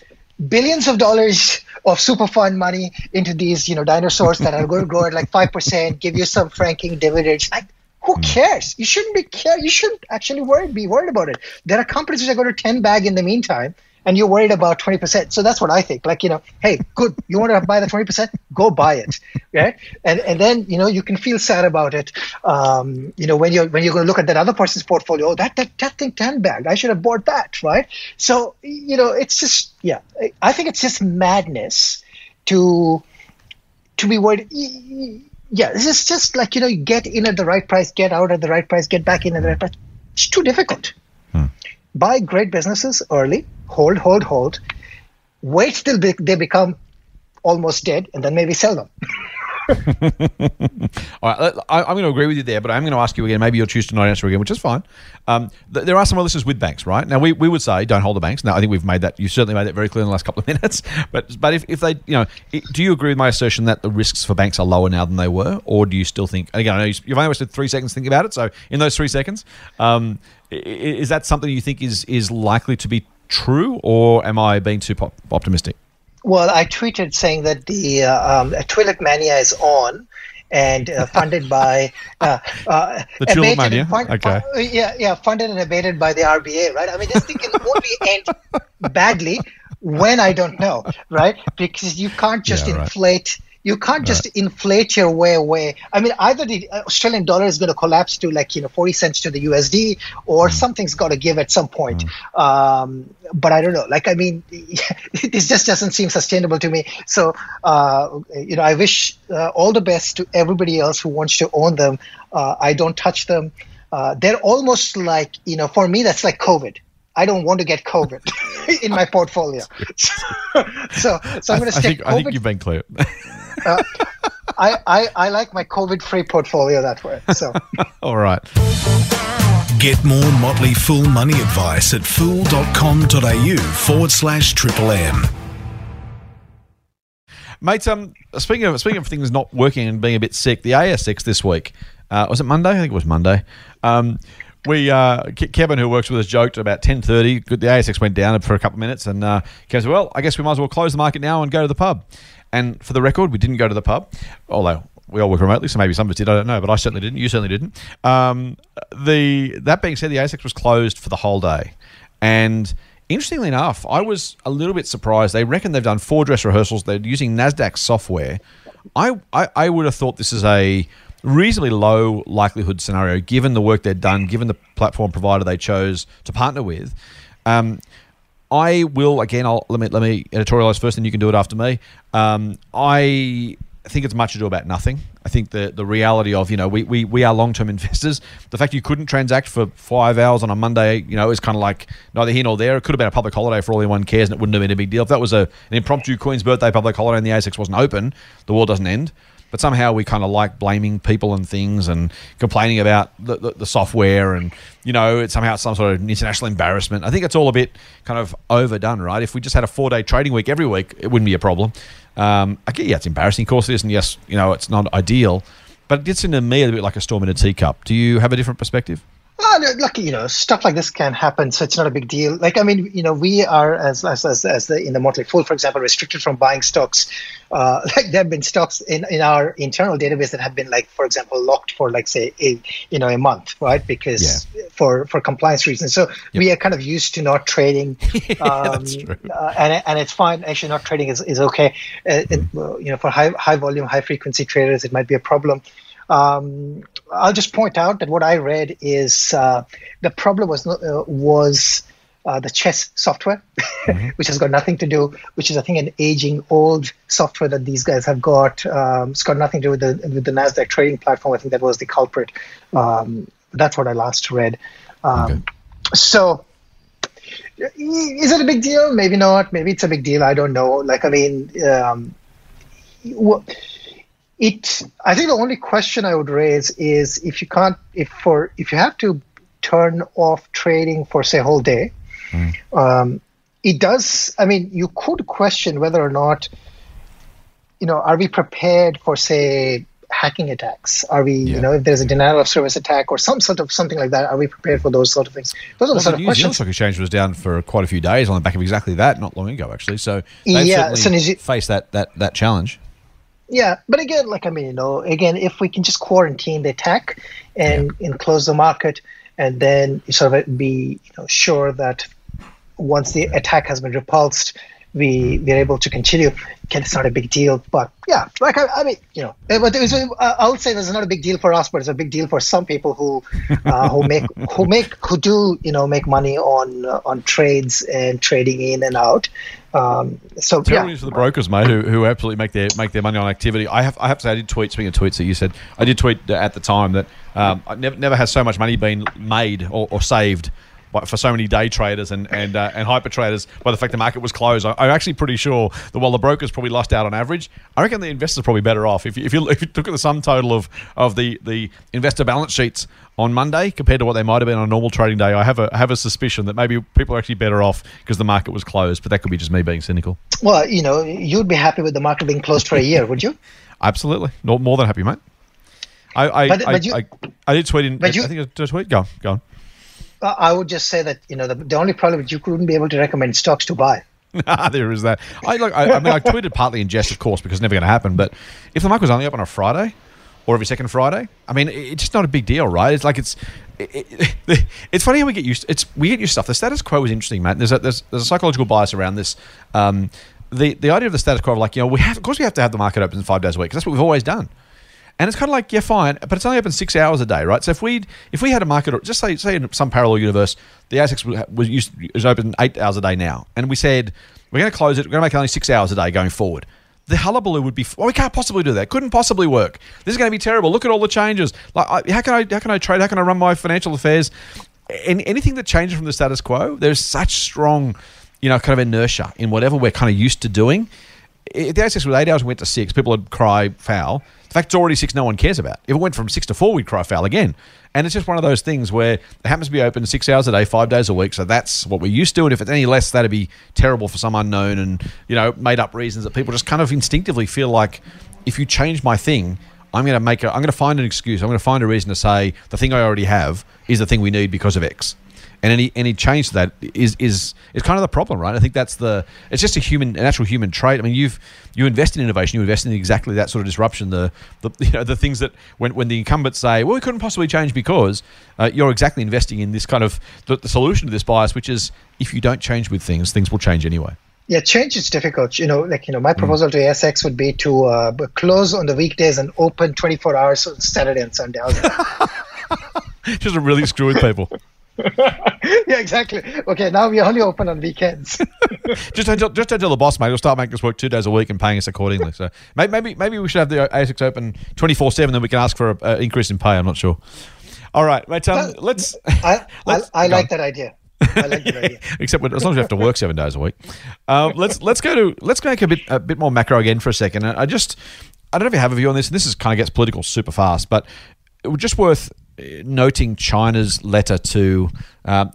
billions of dollars of super fund money into these, you know, dinosaurs that are going to grow at like 5%, give you some franking dividends, like, who mm. cares? You shouldn't be care. You shouldn't actually worry, be worried about it. There are companies which are going to 10 bag in the meantime and you're worried about 20%. So that's what I think. Like, you know, hey, good, you want to buy the 20%? Go buy it. Right. And and then, you know, you can feel sad about it. Um, you know, when you're when you're going to look at that other person's portfolio, oh, that that, that thing 10 bagged. I should have bought that. Right. So, you know, it's just yeah, I think it's just madness to to be worried. Yeah, this is just like, you know, you get in at the right price, get out at the right price, get back in at the right price. It's too difficult. Hmm. Buy great businesses early hold, hold, hold, wait till they, they become almost dead, and then maybe sell them. All right, I, am going to agree with you there, but I'm going to ask you again. Maybe you'll choose to not answer again, which is fine. Um, th- there are some listeners with banks, right? Now, we, we would say don't hold the banks. Now, I think we've made that. You certainly made that very clear in the last couple of minutes. But but if, if they, you know, do you agree with my assertion that the risks for banks are lower now than they were, or do you still think? again, I know you've only wasted three seconds thinking about it. So in those three seconds, um, is that something you think is is likely to be true, or am I being too pop- optimistic? Well, I tweeted saying that the uh, um, Tulip Mania is on and uh, funded by uh, uh, the Tulip Mania. Fund, okay. Uh, yeah, yeah, funded and abated by the RBA, right? I mean, this thing can only end badly when I don't know, right? Because you can't just yeah, inflate. Right you can't just right. inflate your way away. I mean, either the Australian dollar is going to collapse to like you know 40 cents to the USD, or mm. something's got to give at some point. Mm. Um, but I don't know. Like, I mean, this just doesn't seem sustainable to me. So, uh, you know, I wish uh, all the best to everybody else who wants to own them. Uh, I don't touch them. Uh, they're almost like you know, for me, that's like COVID. I don't want to get COVID in my portfolio. so, so I'm going to stick. I think, I think you've been clear. uh, I, I, I like my COVID free portfolio that way. So, all right. Get more Motley Fool money advice at fool.com.au forward slash triple M. Mate, um, speaking of speaking of things not working and being a bit sick, the ASX this week uh, was it Monday? I think it was Monday. Um, we uh, Kevin, who works with us, joked about ten thirty. The ASX went down for a couple of minutes, and uh, Kevin said, "Well, I guess we might as well close the market now and go to the pub." And for the record, we didn't go to the pub, although we all work remotely, so maybe some of us did. I don't know, but I certainly didn't. You certainly didn't. Um, the that being said, the ASX was closed for the whole day, and interestingly enough, I was a little bit surprised. They reckon they've done four dress rehearsals. They're using Nasdaq software. I, I, I would have thought this is a reasonably low likelihood scenario given the work they've done, given the platform provider they chose to partner with. Um, I will again. I'll let me let me editorialize first, and you can do it after me. Um, I think it's much ado about nothing. I think the the reality of you know we we, we are long term investors. The fact you couldn't transact for five hours on a Monday, you know, is kind of like neither here nor there. It could have been a public holiday for all anyone cares, and it wouldn't have been a big deal. If that was a an impromptu Queen's birthday public holiday and the ASX wasn't open, the world doesn't end. But somehow we kind of like blaming people and things and complaining about the, the, the software and you know it's somehow some sort of international embarrassment. I think it's all a bit kind of overdone, right? If we just had a four day trading week every week, it wouldn't be a problem. Um, yeah, it's embarrassing, of course it is, and yes, you know it's not ideal, but it gets into me a bit like a storm in a teacup. Do you have a different perspective? Well, look, you know, stuff like this can happen, so it's not a big deal. Like, I mean, you know, we are as as as, as the in the Motley Fool, for example, restricted from buying stocks. Uh, like, there have been stocks in, in our internal database that have been, like, for example, locked for, like, say, a you know, a month, right? Because yeah. for for compliance reasons. So yep. we are kind of used to not trading, um, uh, and and it's fine. Actually, not trading is, is okay. Uh, mm. you know, for high high volume, high frequency traders, it might be a problem. Um, I'll just point out that what I read is uh, the problem was uh, was uh, the CHESS software, mm-hmm. which has got nothing to do, which is I think an aging old software that these guys have got. Um, it's got nothing to do with the with the Nasdaq trading platform. I think that was the culprit. Um, that's what I last read. Um, okay. So is it a big deal? Maybe not. Maybe it's a big deal. I don't know. Like, I mean, um, it i think the only question i would raise is if you can't if for if you have to turn off trading for say a whole day mm. um, it does i mean you could question whether or not you know are we prepared for say hacking attacks? Are we yeah. you know if there's a denial of service attack or some sort of something like that are we prepared for those sort of things? Those are well, the sort the of questions. Stock Exchange was down for quite a few days on the back of exactly that not long ago actually. So they've yeah, certainly so faced that that that challenge yeah, but again, like I mean, you know, again, if we can just quarantine the attack and, yeah. and close the market, and then sort of be you know sure that once the attack has been repulsed, we we're able to continue. Again, it's not a big deal, but yeah, like I, I mean, you know, but was, I would say it's not a big deal for us, but it's a big deal for some people who uh, who make who make who do you know make money on uh, on trades and trading in and out. Um, so Tell yeah, to the brokers, mate, who, who absolutely make their make their money on activity. I have I have to say I did tweet speaking of tweets that you said I did tweet at the time that um, I never never has so much money been made or, or saved for so many day traders and and uh, and hyper traders by the fact the market was closed. I, am actually pretty sure that while the brokers probably lost out on average, I reckon the investors are probably better off. If you, if you, if you look at the sum total of, of the, the investor balance sheets on Monday compared to what they might have been on a normal trading day, I have a have a suspicion that maybe people are actually better off because the market was closed. But that could be just me being cynical. Well, you know, you'd be happy with the market being closed for a year, would you? Absolutely, more than happy, mate. I I, but, I, you, I, I, did tweet in. But you, I think I did tweet. Go go on. I would just say that you know the, the only problem is you couldn't be able to recommend stocks to buy. there is that. I like. I, I, mean, I tweeted partly in jest, of course, because it's never going to happen. But if the market was only up on a Friday or every second Friday, I mean, it's just not a big deal, right? It's like it's. It, it, it's funny how we get used. To, It's we get used to stuff. The status quo is interesting, man. There's a there's, there's a psychological bias around this. Um, the the idea of the status quo, of like you know, we have of course we have to have the market open five days a week because that's what we've always done. And it's kind of like, yeah, fine, but it's only open six hours a day, right? So if we if we had a market, just say say in some parallel universe, the ASX was used is open eight hours a day now, and we said we're going to close it, we're going to make it only six hours a day going forward. The hullabaloo would be, well, we can't possibly do that. Couldn't possibly work. This is going to be terrible. Look at all the changes. Like, how can I how can I trade? How can I run my financial affairs? And anything that changes from the status quo, there's such strong, you know, kind of inertia in whatever we're kind of used to doing. If the ASX was eight hours and went to six, people would cry foul the fact it's already six, no one cares about. If it went from six to four, we'd cry foul again. And it's just one of those things where it happens to be open six hours a day, five days a week. So that's what we're used to. And if it's any less, that'd be terrible for some unknown and, you know, made up reasons that people just kind of instinctively feel like if you change my thing, I'm going to make a, I'm going to find an excuse. I'm going to find a reason to say the thing I already have is the thing we need because of X and any any change to that is is is kind of the problem, right? I think that's the it's just a human, a natural human trait. I mean, you've you invest in innovation, you invest in exactly that sort of disruption. The, the you know the things that when when the incumbents say, well, we couldn't possibly change because uh, you're exactly investing in this kind of the, the solution to this bias, which is if you don't change with things, things will change anyway. Yeah, change is difficult. You know, like you know, my mm. proposal to ASX would be to uh, close on the weekdays and open 24 hours on Saturday and Sunday. Just to really screw with people. yeah, exactly. Okay, now we only open on weekends. just don't just don't the boss, mate. We'll start making us work two days a week and paying us accordingly. So maybe maybe we should have the ASX open twenty four seven, then we can ask for an increase in pay. I'm not sure. All right, mate. Um, let's. I, let's, I, I like that idea. Like Except as long as you have to work seven days a week. Um, let's let's go to let's make a bit a bit more macro again for a second. I just I don't know if you have a view on this, and this is kind of gets political super fast, but it was just worth noting China's letter to um,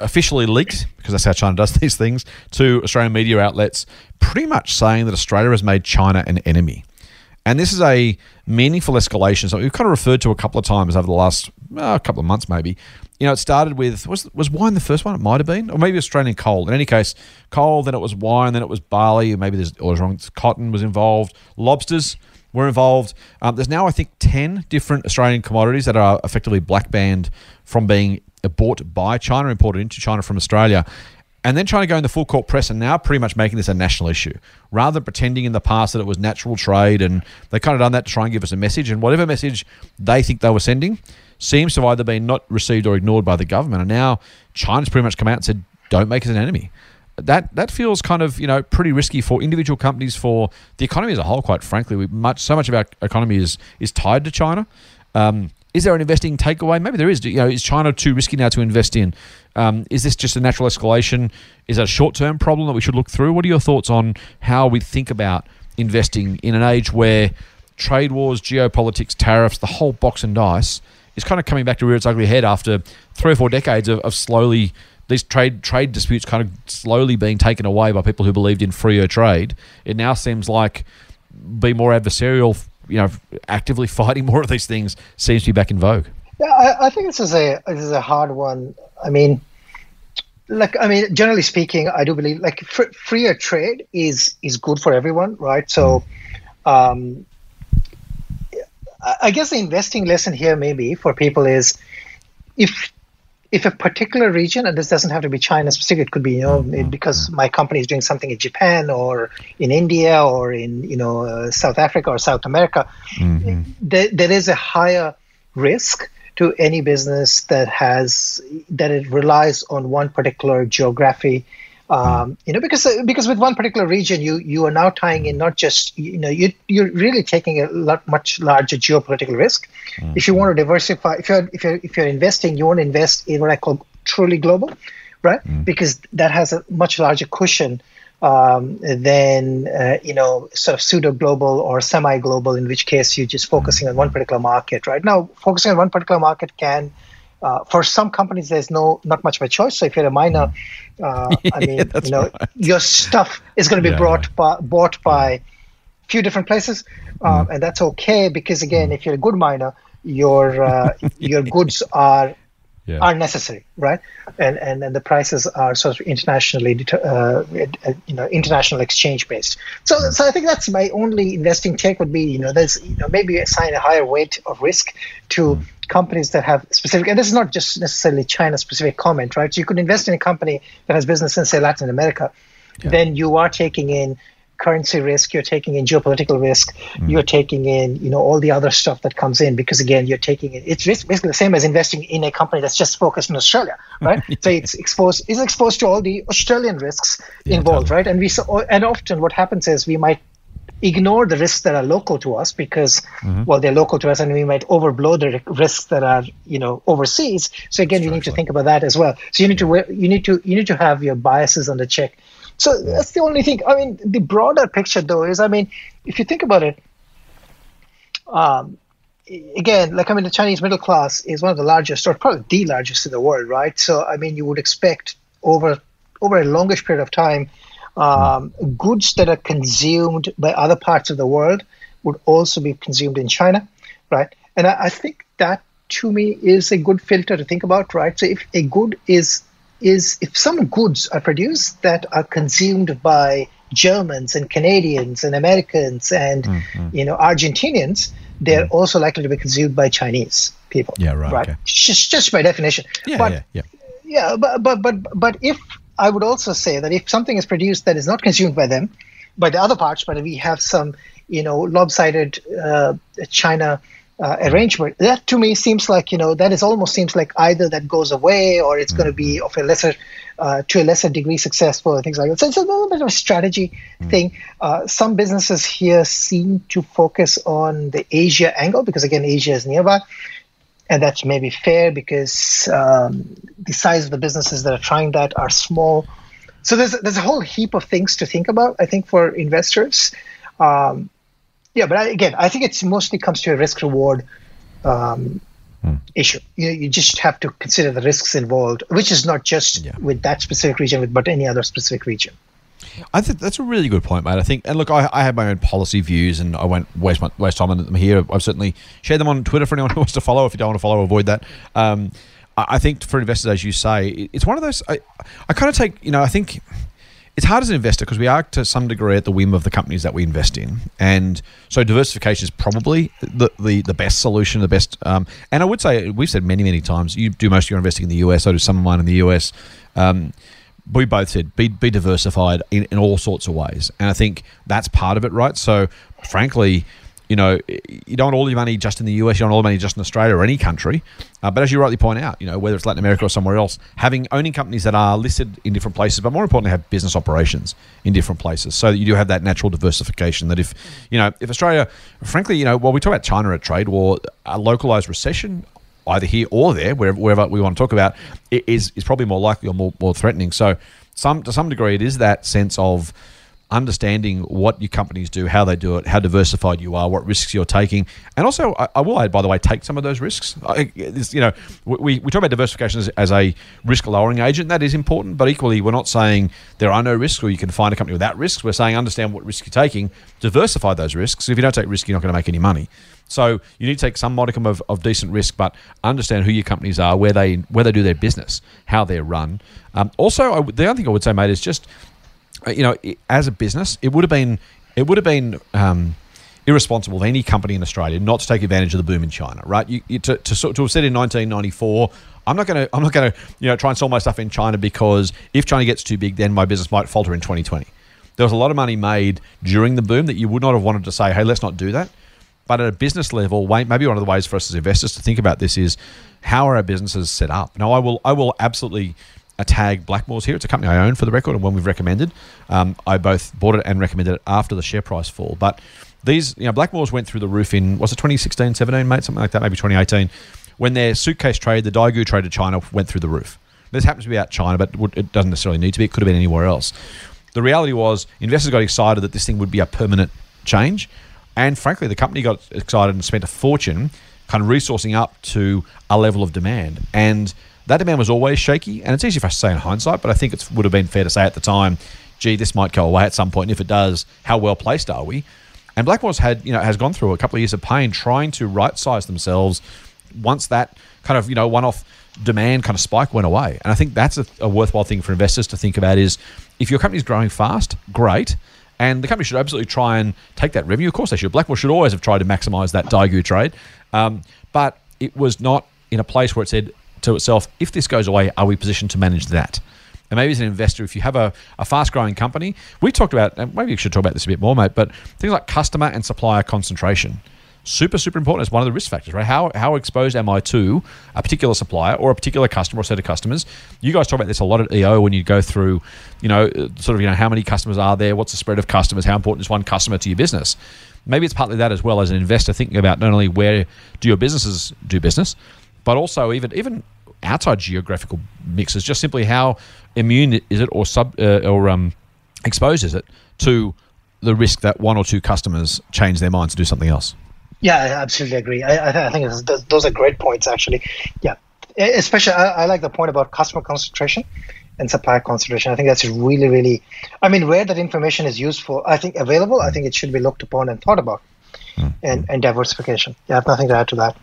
officially leaked, because that's how China does these things, to Australian media outlets, pretty much saying that Australia has made China an enemy. And this is a meaningful escalation. So we've kind of referred to a couple of times over the last uh, couple of months, maybe. You know, it started with was was wine the first one? It might have been, or maybe Australian coal. In any case, coal. Then it was wine. Then it was barley. Maybe there's or wrong. Cotton was involved. Lobsters were involved. Um, there's now I think ten different Australian commodities that are effectively black banned from being bought by China, imported into China from Australia and then trying to go in the full court press and now pretty much making this a national issue. Rather than pretending in the past that it was natural trade and they kind of done that to try and give us a message and whatever message they think they were sending seems to have either been not received or ignored by the government. And now china's pretty much come out and said don't make us an enemy that that feels kind of you know pretty risky for individual companies for the economy as a whole quite frankly we much so much of our economy is is tied to china um, is there an investing takeaway? Maybe there is. You know, is China too risky now to invest in? Um, is this just a natural escalation? Is that a short-term problem that we should look through? What are your thoughts on how we think about investing in an age where trade wars, geopolitics, tariffs, the whole box and dice is kind of coming back to rear its ugly head after three or four decades of, of slowly these trade trade disputes kind of slowly being taken away by people who believed in freer trade. It now seems like be more adversarial you know, actively fighting more of these things seems to be back in vogue. Yeah, I, I think this is a this is a hard one. I mean, like I mean, generally speaking, I do believe like fr- freer trade is is good for everyone, right? So, um, I guess the investing lesson here maybe for people is if if a particular region, and this doesn't have to be China specific, it could be you know mm-hmm. because my company is doing something in Japan or in India or in you know uh, South Africa or South America, mm-hmm. there, there is a higher risk to any business that has that it relies on one particular geography um, you know, because because with one particular region, you you are now tying in not just you know you you're really taking a lot much larger geopolitical risk. Mm-hmm. If you want to diversify, if you're if you're if you're investing, you want to invest in what I call truly global, right? Mm-hmm. Because that has a much larger cushion um, than uh, you know sort of pseudo global or semi global, in which case you're just focusing on one particular market, right? Now, focusing on one particular market can uh, for some companies, there's no not much of a choice. So if you're a miner, uh, I mean, yeah, you know, right. your stuff is going to be yeah. brought by, bought by a few different places, uh, mm. and that's okay because again, mm. if you're a good miner, your uh, your goods are yeah. are necessary, right? And, and and the prices are sort of internationally, uh, you know, international exchange based. So mm. so I think that's my only investing take would be, you know, there's you know maybe assign a higher weight of risk to mm. companies that have specific, and this is not just necessarily China specific comment, right? So you could invest in a company that has business in say Latin America, yeah. then you are taking in currency risk, you're taking in geopolitical risk, mm. you're taking in, you know, all the other stuff that comes in because again, you're taking it. It's basically the same as investing in a company that's just focused in Australia, right? yeah. So it's exposed, it's exposed to all the Australian risks yeah, involved, totally. right? And we saw, and often what happens is we might ignore the risks that are local to us because mm-hmm. well they're local to us and we might overblow the risks that are you know overseas so again you need to think about that as well so you need to you need to you need to have your biases under check so that's the only thing. I mean, the broader picture, though, is I mean, if you think about it, um, again, like I mean, the Chinese middle class is one of the largest, or probably the largest in the world, right? So I mean, you would expect over over a longish period of time, um, goods that are consumed by other parts of the world would also be consumed in China, right? And I, I think that to me is a good filter to think about, right? So if a good is is if some goods are produced that are consumed by Germans and Canadians and Americans and mm-hmm. you know Argentinians, they're mm. also likely to be consumed by Chinese people. Yeah, right. right? Okay. Just just by definition. Yeah, but, yeah, yeah. Yeah, but but but but if I would also say that if something is produced that is not consumed by them, by the other parts, but we have some you know lopsided uh, China uh, arrangement. That to me seems like you know that is almost seems like either that goes away or it's mm-hmm. going to be of a lesser uh, to a lesser degree successful and things like that. So it's a little bit of a strategy mm-hmm. thing. Uh, some businesses here seem to focus on the Asia angle because again Asia is nearby. And that's maybe fair because um, the size of the businesses that are trying that are small. So there's there's a whole heap of things to think about. I think for investors, um, Yeah, but I, again, I think it's mostly comes to a risk reward um, hmm. issue. You, you just have to consider the risks involved, which is not just yeah. with that specific region, but any other specific region. I think that's a really good point, mate. I think, and look, I, I have my own policy views, and I won't waste my, waste time on them here. I've certainly shared them on Twitter for anyone who wants to follow. If you don't want to follow, avoid that. Um, I, I think for investors, as you say, it's one of those. I, I kind of take, you know, I think it's hard as an investor because we are to some degree at the whim of the companies that we invest in, and so diversification is probably the the, the best solution, the best. Um, and I would say we've said many many times, you do most of your investing in the US. I do some of mine in the US. Um, we both said be, be diversified in, in all sorts of ways. And I think that's part of it, right? So, frankly, you know, you don't want all your money just in the US, you don't want all the money just in Australia or any country. Uh, but as you rightly point out, you know, whether it's Latin America or somewhere else, having owning companies that are listed in different places, but more importantly, have business operations in different places, so that you do have that natural diversification. That if, you know, if Australia, frankly, you know, while we talk about China at trade war, a localized recession, either here or there, wherever, wherever we want to talk about, is is probably more likely or more, more threatening. So, some to some degree, it is that sense of understanding what your companies do, how they do it, how diversified you are, what risks you're taking, and also I, I will add, by the way, take some of those risks. I, you know, we, we talk about diversification as, as a risk lowering agent. That is important, but equally, we're not saying there are no risks or you can find a company without risks. We're saying understand what risks you're taking, diversify those risks. If you don't take risk, you're not going to make any money. So you need to take some modicum of, of decent risk, but understand who your companies are, where they where they do their business, how they're run. Um, also, I, the other thing I would say, mate, is just you know, as a business, it would have been it would have been um, irresponsible of any company in Australia not to take advantage of the boom in China, right? You, you to, to, to have said in 1994. I'm not going to. I'm not going to. You know, try and sell my stuff in China because if China gets too big, then my business might falter in 2020. There was a lot of money made during the boom that you would not have wanted to say, "Hey, let's not do that." But at a business level, maybe one of the ways for us as investors to think about this is how are our businesses set up? Now, I will, I will absolutely tag Blackmores here. It's a company I own for the record and one we've recommended. Um, I both bought it and recommended it after the share price fall. But these, you know, Blackmores went through the roof in, was it 2016, 17, mate? Something like that, maybe 2018. When their suitcase trade, the Daigou trade to China went through the roof. This happens to be out China, but it doesn't necessarily need to be. It could have been anywhere else. The reality was investors got excited that this thing would be a permanent change. And frankly, the company got excited and spent a fortune kind of resourcing up to a level of demand. And that demand was always shaky. And it's easy for us to say in hindsight, but I think it would have been fair to say at the time, gee, this might go away at some point. And if it does, how well placed are we? And Blackmores had, you know, has gone through a couple of years of pain trying to right size themselves once that kind of, you know, one off demand kind of spike went away. And I think that's a, a worthwhile thing for investors to think about is if your company's growing fast, great and the company should absolutely try and take that revenue. Of course, they should. Blackmore should always have tried to maximize that Daigou trade. Um, but it was not in a place where it said to itself, if this goes away, are we positioned to manage that? And maybe as an investor, if you have a, a fast growing company, we talked about, maybe you should talk about this a bit more, mate, but things like customer and supplier concentration. Super super important. It's one of the risk factors right? How how exposed am i to a particular supplier or a particular customer or set of customers? You guys talk about this a lot at EO when you go through you know sort of you know how many customers are there? What's the spread of customers? How important is one customer to your business? Maybe it's partly that as well. As an investor thinking about not only where do your businesses do business but also even even outside geographical mixes just simply how immune is it or sub uh, or um exposed is it to the risk that one or two customers change their minds to do something else yeah, I absolutely agree. I, I think those are great points, actually. Yeah, especially I, I, like the point about customer concentration and supplier concentration. I think that's really, really. I mean, where that information is useful, I think available. I think it should be looked upon and thought about, mm-hmm. and and diversification. Yeah, I have nothing to add to that.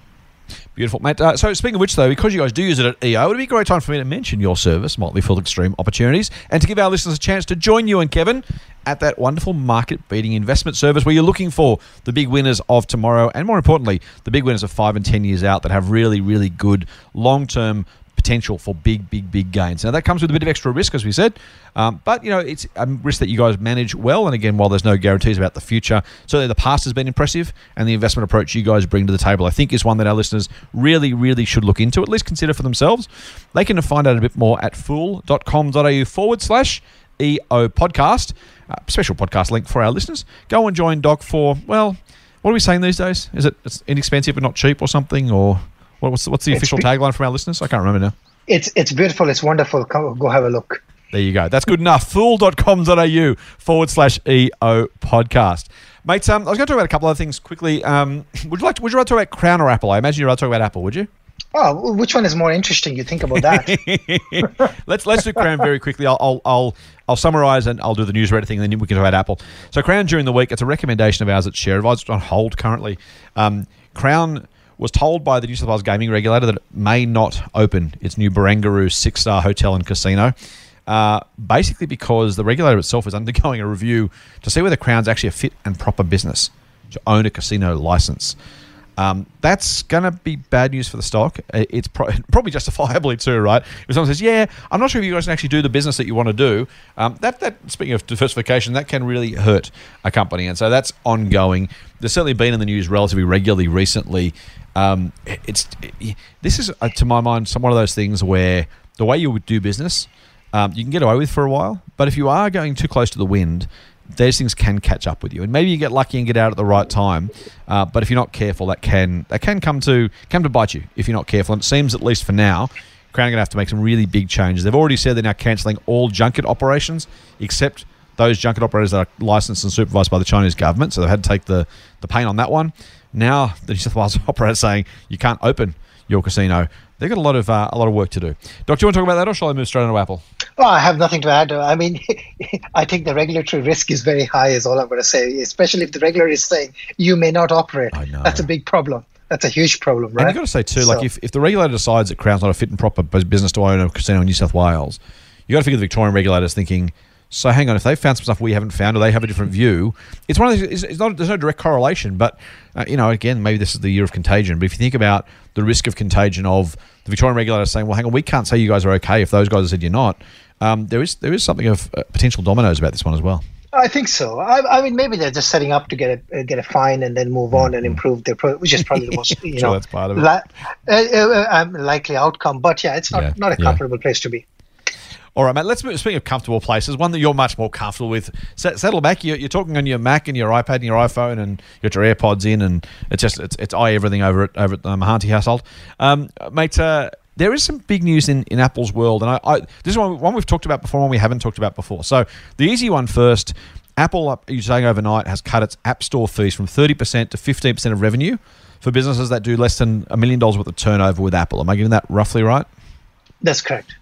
Beautiful, mate. Uh, so, speaking of which, though, because you guys do use it at EO, it would be a great time for me to mention your service, Motley Fool Extreme Opportunities, and to give our listeners a chance to join you and Kevin at that wonderful market beating investment service where you're looking for the big winners of tomorrow and, more importantly, the big winners of five and 10 years out that have really, really good long term potential for big, big, big gains. Now that comes with a bit of extra risk, as we said, um, but you know it's a risk that you guys manage well. And again, while there's no guarantees about the future, certainly the past has been impressive, and the investment approach you guys bring to the table, I think, is one that our listeners really, really should look into, at least consider for themselves. They can find out a bit more at fool.com.au forward slash EO podcast. Uh, special podcast link for our listeners. Go and join Doc for well, what are we saying these days? Is it it's inexpensive but not cheap or something or? What's the, what's the official be- tagline from our listeners? I can't remember now. It's it's beautiful. It's wonderful. Come, go have a look. There you go. That's good enough. Fool.com.au forward slash EO podcast. Mate, um, I was going to talk about a couple of other things quickly. Um, would you like to, would you rather talk about Crown or Apple? I imagine you'd rather talk about Apple, would you? Oh, which one is more interesting? You think about that. let's let's do Crown very quickly. I'll, I'll I'll I'll summarize and I'll do the newsreader thing, and then we can talk about Apple. So Crown during the week, it's a recommendation of ours at Share Advisor. It's on hold currently. Um, Crown was told by the New South Wales gaming regulator that it may not open its new Barangaroo six star hotel and casino. Uh, basically, because the regulator itself is undergoing a review to see whether Crown's actually a fit and proper business to own a casino license. Um, that's going to be bad news for the stock. It's pro- probably justifiably too, right? If someone says, "Yeah, I'm not sure if you guys can actually do the business that you want to do," um, that that speaking of diversification, that can really hurt a company, and so that's ongoing. There's certainly been in the news relatively regularly recently. Um, it's it, this is uh, to my mind some one of those things where the way you would do business, um, you can get away with for a while, but if you are going too close to the wind, those things can catch up with you, and maybe you get lucky and get out at the right time. Uh, but if you're not careful, that can that can come to come to bite you if you're not careful. And it seems, at least for now, Crown are going to have to make some really big changes. They've already said they're now cancelling all junket operations except those junket operators that are licensed and supervised by the Chinese government. So they've had to take the the pain on that one. Now the New South Wales operator saying you can't open your casino. They've got a lot of uh, a lot of work to do. Doc, do you want to talk about that, or shall I move straight on to Apple? Well, I have nothing to add. I mean, I think the regulatory risk is very high. Is all I'm going to say. Especially if the regulator is saying you may not operate. I know. That's a big problem. That's a huge problem, right? And you've got to say too, so, like if, if the regulator decides that Crown's not a fit and proper business to own a casino in New South Wales, you got to figure the Victorian regulators thinking. So hang on, if they found some stuff we haven't found, or they have a different view, it's one of these. It's, not. There's no direct correlation, but uh, you know, again, maybe this is the year of contagion. But if you think about the risk of contagion of the Victorian regulator saying, "Well, hang on, we can't say you guys are okay if those guys have said you're not," um, there is there is something of uh, potential dominoes about this one as well. I think so. I, I, mean, maybe they're just setting up to get a uh, get a fine and then move on and mm-hmm. improve their, pro- which is probably the most you sure know that's part of it. uh, uh, um, likely outcome. But yeah, it's not yeah, not a comfortable yeah. place to be. All right, mate. Let's move. Speaking of comfortable places, one that you're much more comfortable with. Settle back. You're, you're, talking on your Mac and your iPad and your iPhone, and you got your AirPods in, and it's just it's it's eye everything over at over at the Mahanti household, um, mate. Uh, there is some big news in, in Apple's world, and I, I this is one, one we've talked about before, one we haven't talked about before. So the easy one first. Apple, you're saying overnight, has cut its App Store fees from 30% to 15% of revenue for businesses that do less than a million dollars worth of turnover with Apple. Am I getting that roughly right? That's correct.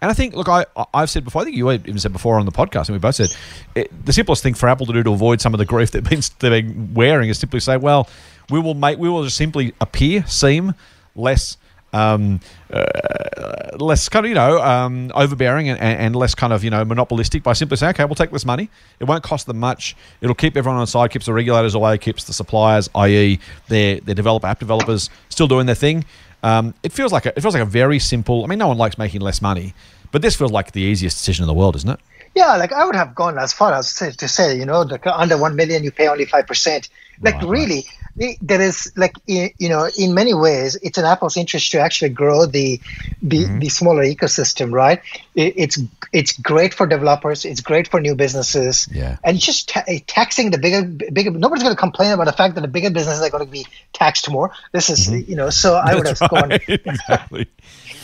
And I think, look, I, I've said before, I think you even said before on the podcast, and we both said it, the simplest thing for Apple to do to avoid some of the grief they've been, they've been wearing is simply say, well, we will make, we will just simply appear, seem less um, uh, less kind of you know um, overbearing and, and, less kind of you know monopolistic by simply saying, okay, we'll take this money. It won't cost them much. It'll keep everyone on side, keeps the regulators away, keeps the suppliers, i.e., their their developer app developers, still doing their thing. Um, it feels like a, it feels like a very simple. I mean, no one likes making less money, but this feels like the easiest decision in the world, isn't it? Yeah, like I would have gone as far as to, say, you know, under one million, you pay only five percent. Like right, really, right there is like you know in many ways it's in apple's interest to actually grow the the, mm-hmm. the smaller ecosystem right it's it's great for developers it's great for new businesses yeah and just ta- taxing the bigger bigger nobody's going to complain about the fact that the bigger businesses are going to be taxed more this is mm-hmm. you know so i would have right. gone exactly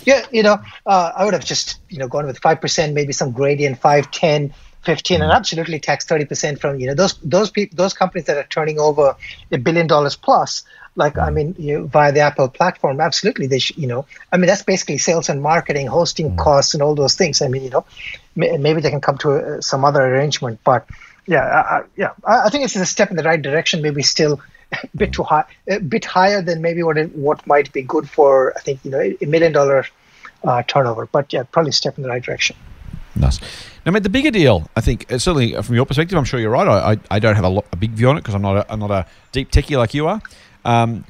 yeah you know uh, i would have just you know gone with 5% maybe some gradient 5 10 15 and absolutely tax 30% from you know those those people those companies that are turning over a billion dollars plus like i mean you, via the apple platform absolutely they should you know i mean that's basically sales and marketing hosting mm. costs and all those things i mean you know maybe they can come to a, some other arrangement but yeah I, yeah I, think it's a step in the right direction maybe still a bit too high a bit higher than maybe what it, what might be good for i think you know a million dollar uh, turnover but yeah probably a step in the right direction Nice. Now, mean, the bigger deal, I think, uh, certainly uh, from your perspective, I'm sure you're right. I, I, don't have a, lot, a big view on it because I'm not a, I'm not a deep techie like you are. Um,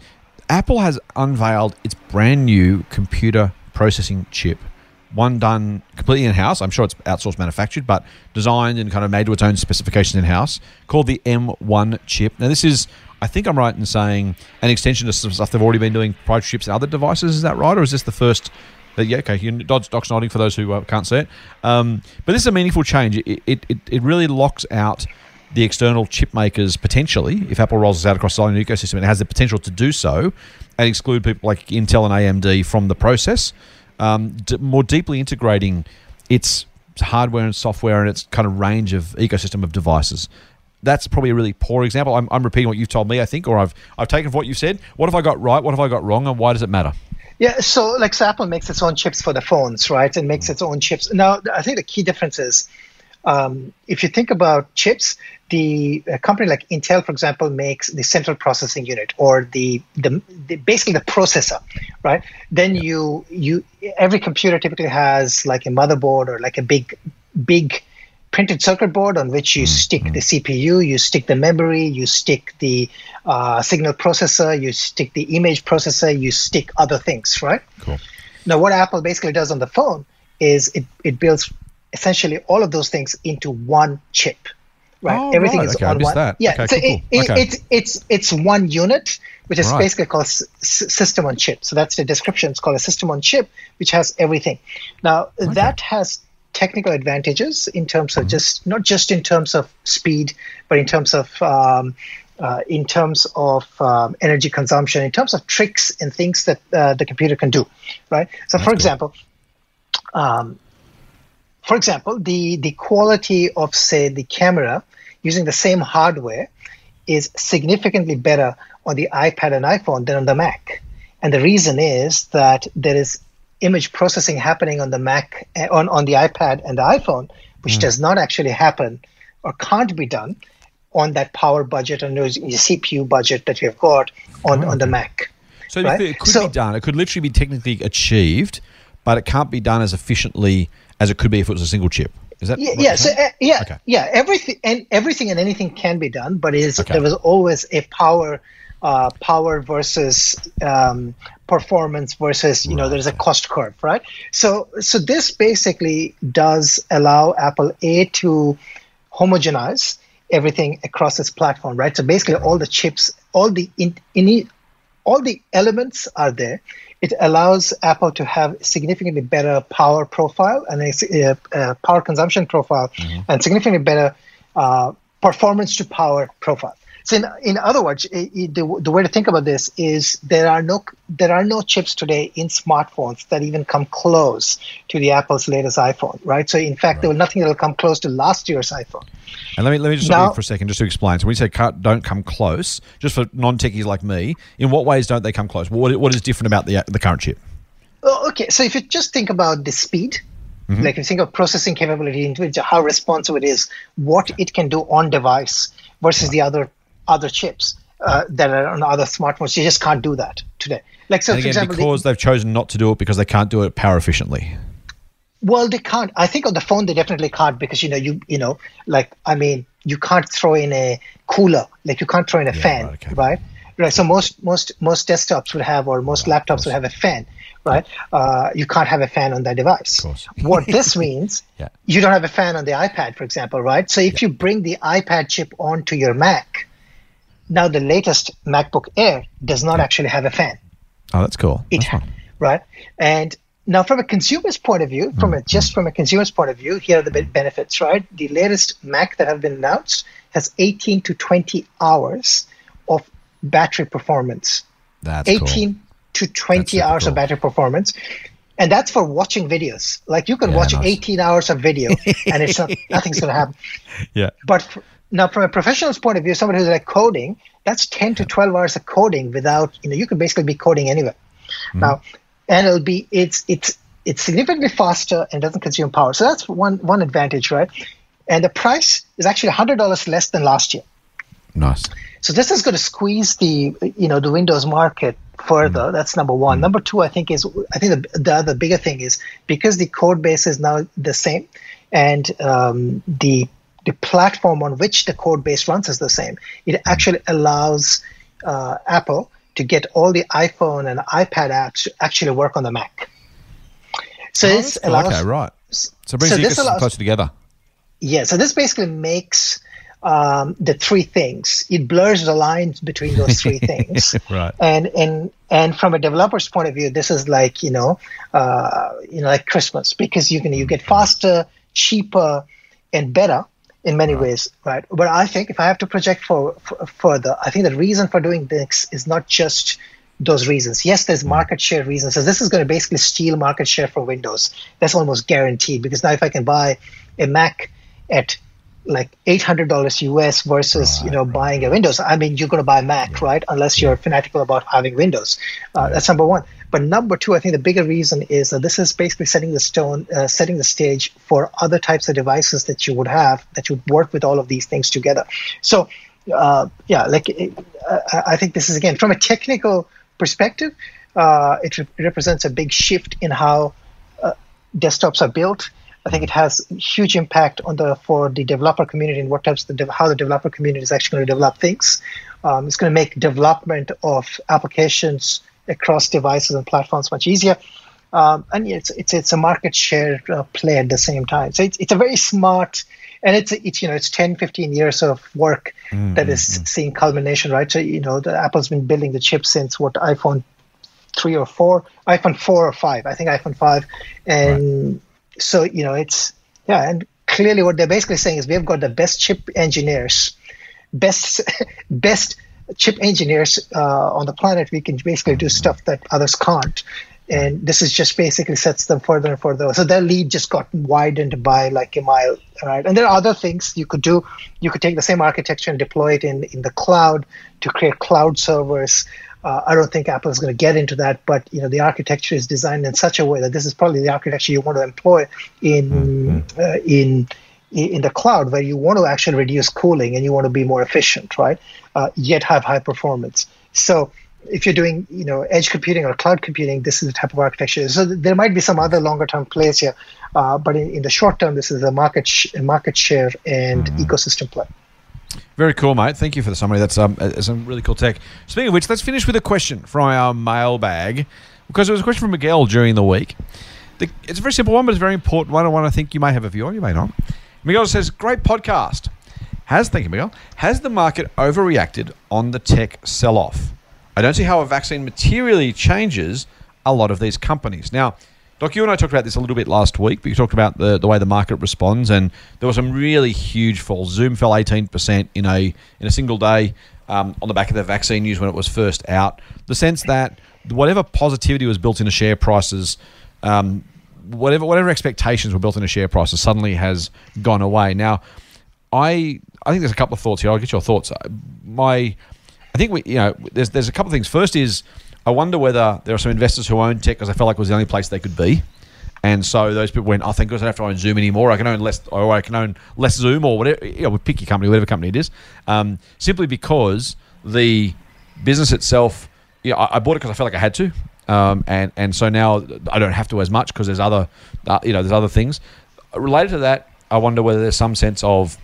Apple has unveiled its brand new computer processing chip. One done completely in house. I'm sure it's outsourced manufactured, but designed and kind of made to its own specifications in house, called the M1 chip. Now, this is, I think I'm right in saying, an extension of some stuff they've already been doing proprietary chips in other devices. Is that right? Or is this the first yeah, okay. You, Doc's, Doc's nodding for those who uh, can't see it. Um, but this is a meaningful change. It, it, it, really locks out the external chip makers potentially. If Apple rolls this out across the Silent ecosystem, it has the potential to do so and exclude people like Intel and AMD from the process, um, d- more deeply integrating its hardware and software and its kind of range of ecosystem of devices. That's probably a really poor example. I'm, I'm repeating what you've told me, I think, or I've I've taken what you've said. What have I got right? What have I got wrong? And why does it matter? Yeah, so like so Apple makes its own chips for the phones, right? And makes its own chips. Now, I think the key difference is um, if you think about chips, the a company like Intel, for example, makes the central processing unit or the, the, the basically the processor, right? Then you you every computer typically has like a motherboard or like a big big printed circuit board on which you mm-hmm. stick the CPU, you stick the memory, you stick the uh, signal processor, you stick the image processor, you stick other things, right? Cool. Now, what Apple basically does on the phone is it, it builds essentially all of those things into one chip. Right, oh, everything right. is okay, on one. That. Yeah, okay, so cool, it, okay. it, it's it's it's one unit, which is Right. basically called s- system on chip. So that's the description. It's called a system on chip, which has everything. Now that has technical advantages in terms Mm-hmm. of just not just in terms of speed, but in terms of um, uh, in terms of um, energy consumption, in terms of tricks and things that uh, the computer can do, right? So, for cool. example, um, for example, the the quality of say the camera using the same hardware is significantly better on the iPad and iPhone than on the Mac. And the reason is that there is image processing happening on the Mac eh, on, on the iPad and the iPhone, which does not actually happen or can't be done on that power budget and those CPU budget that we have got on, on the Mac. So right? it could So- be done. It could literally be technically achieved, but it can't be done as efficiently as it could be if it was a single chip. Is that yeah, yeah, so uh, yeah, Okay. yeah. Everything and everything and anything can be done, but it is Okay. there was always a power, uh, power versus um, performance versus you know there's a cost curve, right? So so this basically does allow Apple a to homogenize everything across its platform, right? So basically all the chips, all the in, in all the elements are there. It allows Apple to have significantly better power profile and a, uh, power consumption profile, and significantly better uh, performance to power profile. So, in, in other words, i i the, the way to think about this is there are no there are no chips today in smartphones that even come close to the Apple's latest iPhone, right? So, in fact, there was nothing that will come close to last year's iPhone. And let me let me just Now- for a second, just to explain. So when you say don't come close, just for non-techies like me, in what ways don't they come close? What what is different about the the current chip? Oh, okay, so if you just think about the speed, mm-hmm. like if you think of processing capability, how responsive it is, what it can do on device versus the other other chips uh, that are on other smartphones, you just can't do that today. Like so, And for again, example, because they've chosen not to do it because they can't do it power efficiently. Well, they can't. I think on the phone they definitely can't because you know you you know like I mean you can't throw in a cooler like you can't throw in a fan, right, okay. right? Right. So most most most desktops would have or most laptops would have a fan, right? Uh, you can't have a fan on that device. what this means, Yeah. you don't have a fan on the iPad, for example, right? So if you bring the iPad chip onto your Mac, now the latest MacBook Air does not actually have a fan Oh, that's cool. it That's right and now from a consumer's point of view from a, mm-hmm. just from a consumer's point of view here are the benefits right the latest mac that have been announced has 18 to 20 hours of battery performance That's 18 cool. to 20 That's hours cool. of battery performance and that's for watching videos like you can Yeah, watch nice. 18 hours of video and it's not nothing's going to happen Yeah. but fr- now, from a professional's point of view, somebody who's like coding, that's 10 to 12 hours of coding without, you know, you can basically be coding anywhere. Mm-hmm. Now, and it'll be, it's, it's, it's significantly faster and doesn't consume power. So that's one, one advantage, right? And the price is actually $100 less than last year. Nice. So this is going to squeeze the you know the Windows market further. Mm-hmm. That's number one. Mm-hmm. Number two, I think is I think the, the other bigger thing is because the code base is now the same, and um, the the platform on which the code base runs is the same. It actually allows uh, Apple to get all the iPhone and iPad apps to actually work on the Mac. So Oh, this allows okay, right. So it brings so the this allows- closer together. yeah, so this basically makes um, the three things. It blurs the lines between those three things. Right. And and and from a developer's point of view, this is like you know, uh, you know, like Christmas because you can you get faster, cheaper, and better in many ways, right? But I think if I have to project for, for further, I think the reason for doing this is not just those reasons. Yes, there's mm. market share reasons. So this is going to basically steal market share for Windows. That's almost guaranteed because now if I can buy a Mac at like eight hundred dollars US versus right, you know buying a Windows. I mean, you're going to buy Mac, yeah. right? Unless you're fanatical about having Windows. Uh, yeah. That's number one. But number two, I think the bigger reason is that this is basically setting the stone, uh, setting the stage for other types of devices that you would have that you'd work with all of these things together. So, uh, yeah, like uh, I think this is again from a technical perspective, uh, it re- represents a big shift in how uh, desktops are built. I think it has huge impact on the for the developer community and what types of the, how the developer community is actually going to develop things. Um, it's going to make development of applications across devices and platforms much easier. Um, and it's it's it's a market share uh, play at the same time. So it's it's a very smart and it's it's you know it's 10 15 years of work mm-hmm. that is seeing culmination right so you know the apple's been building the chip since what iphone 3 or 4 iphone 4 or 5 i think iphone 5 and right. So you know it's yeah and clearly what they're basically saying is we've got the best chip engineers best best chip engineers uh, on the planet, we can basically do stuff that others can't. And this is just basically sets them further and further. So their lead just got widened by like a mile, right? And there are other things you could do. You could take the same architecture and deploy it in, in the cloud to create cloud servers. Uh, I don't think Apple is going to get into that, but you know the architecture is designed in such a way that this is probably the architecture you want to employ in mm-hmm. uh, in in the cloud where you want to actually reduce cooling and you want to be more efficient, right? Uh, yet have high performance. So if you're doing, you know, edge computing or cloud computing, this is the type of architecture. So there might be some other longer term plays here, uh, but in, in, the short term, this is a market sh- market share and mm-hmm. ecosystem play. Very cool, mate. Thank you for the summary. That's um, some really cool tech. Speaking of which, let's finish with a question from our mailbag because it was a question from Miguel during the week. The, it's a very simple one, but it's a very important one. I want to think you may have a view on, you may not. Miguel says, great podcast. Has, thank you, Miguel, has the market overreacted on the tech sell off? I don't see how a vaccine materially changes a lot of these companies. Now, Doc, you and I talked about this a little bit last week. but We talked about the, the way the market responds, and there were some really huge falls. Zoom fell 18% in a in a single day um, on the back of the vaccine news when it was first out. The sense that whatever positivity was built into share prices um, whatever whatever expectations were built into share prices suddenly has gone away. Now, I I think there's a couple of thoughts here. I'll get your thoughts. My I think we you know there's there's a couple of things. First is I wonder whether there are some investors who own tech because I felt like it was the only place they could be. And so those people went, I think I don't have to own Zoom anymore. I can own less, or I can own less Zoom or whatever. You know, pick your company, whatever company it is. Um, simply because the business itself, yeah, I, I bought it because I felt like I had to. Um, and and so now I don't have to as much because there's other, uh, you know, there's other things related to that. I wonder whether there's some sense of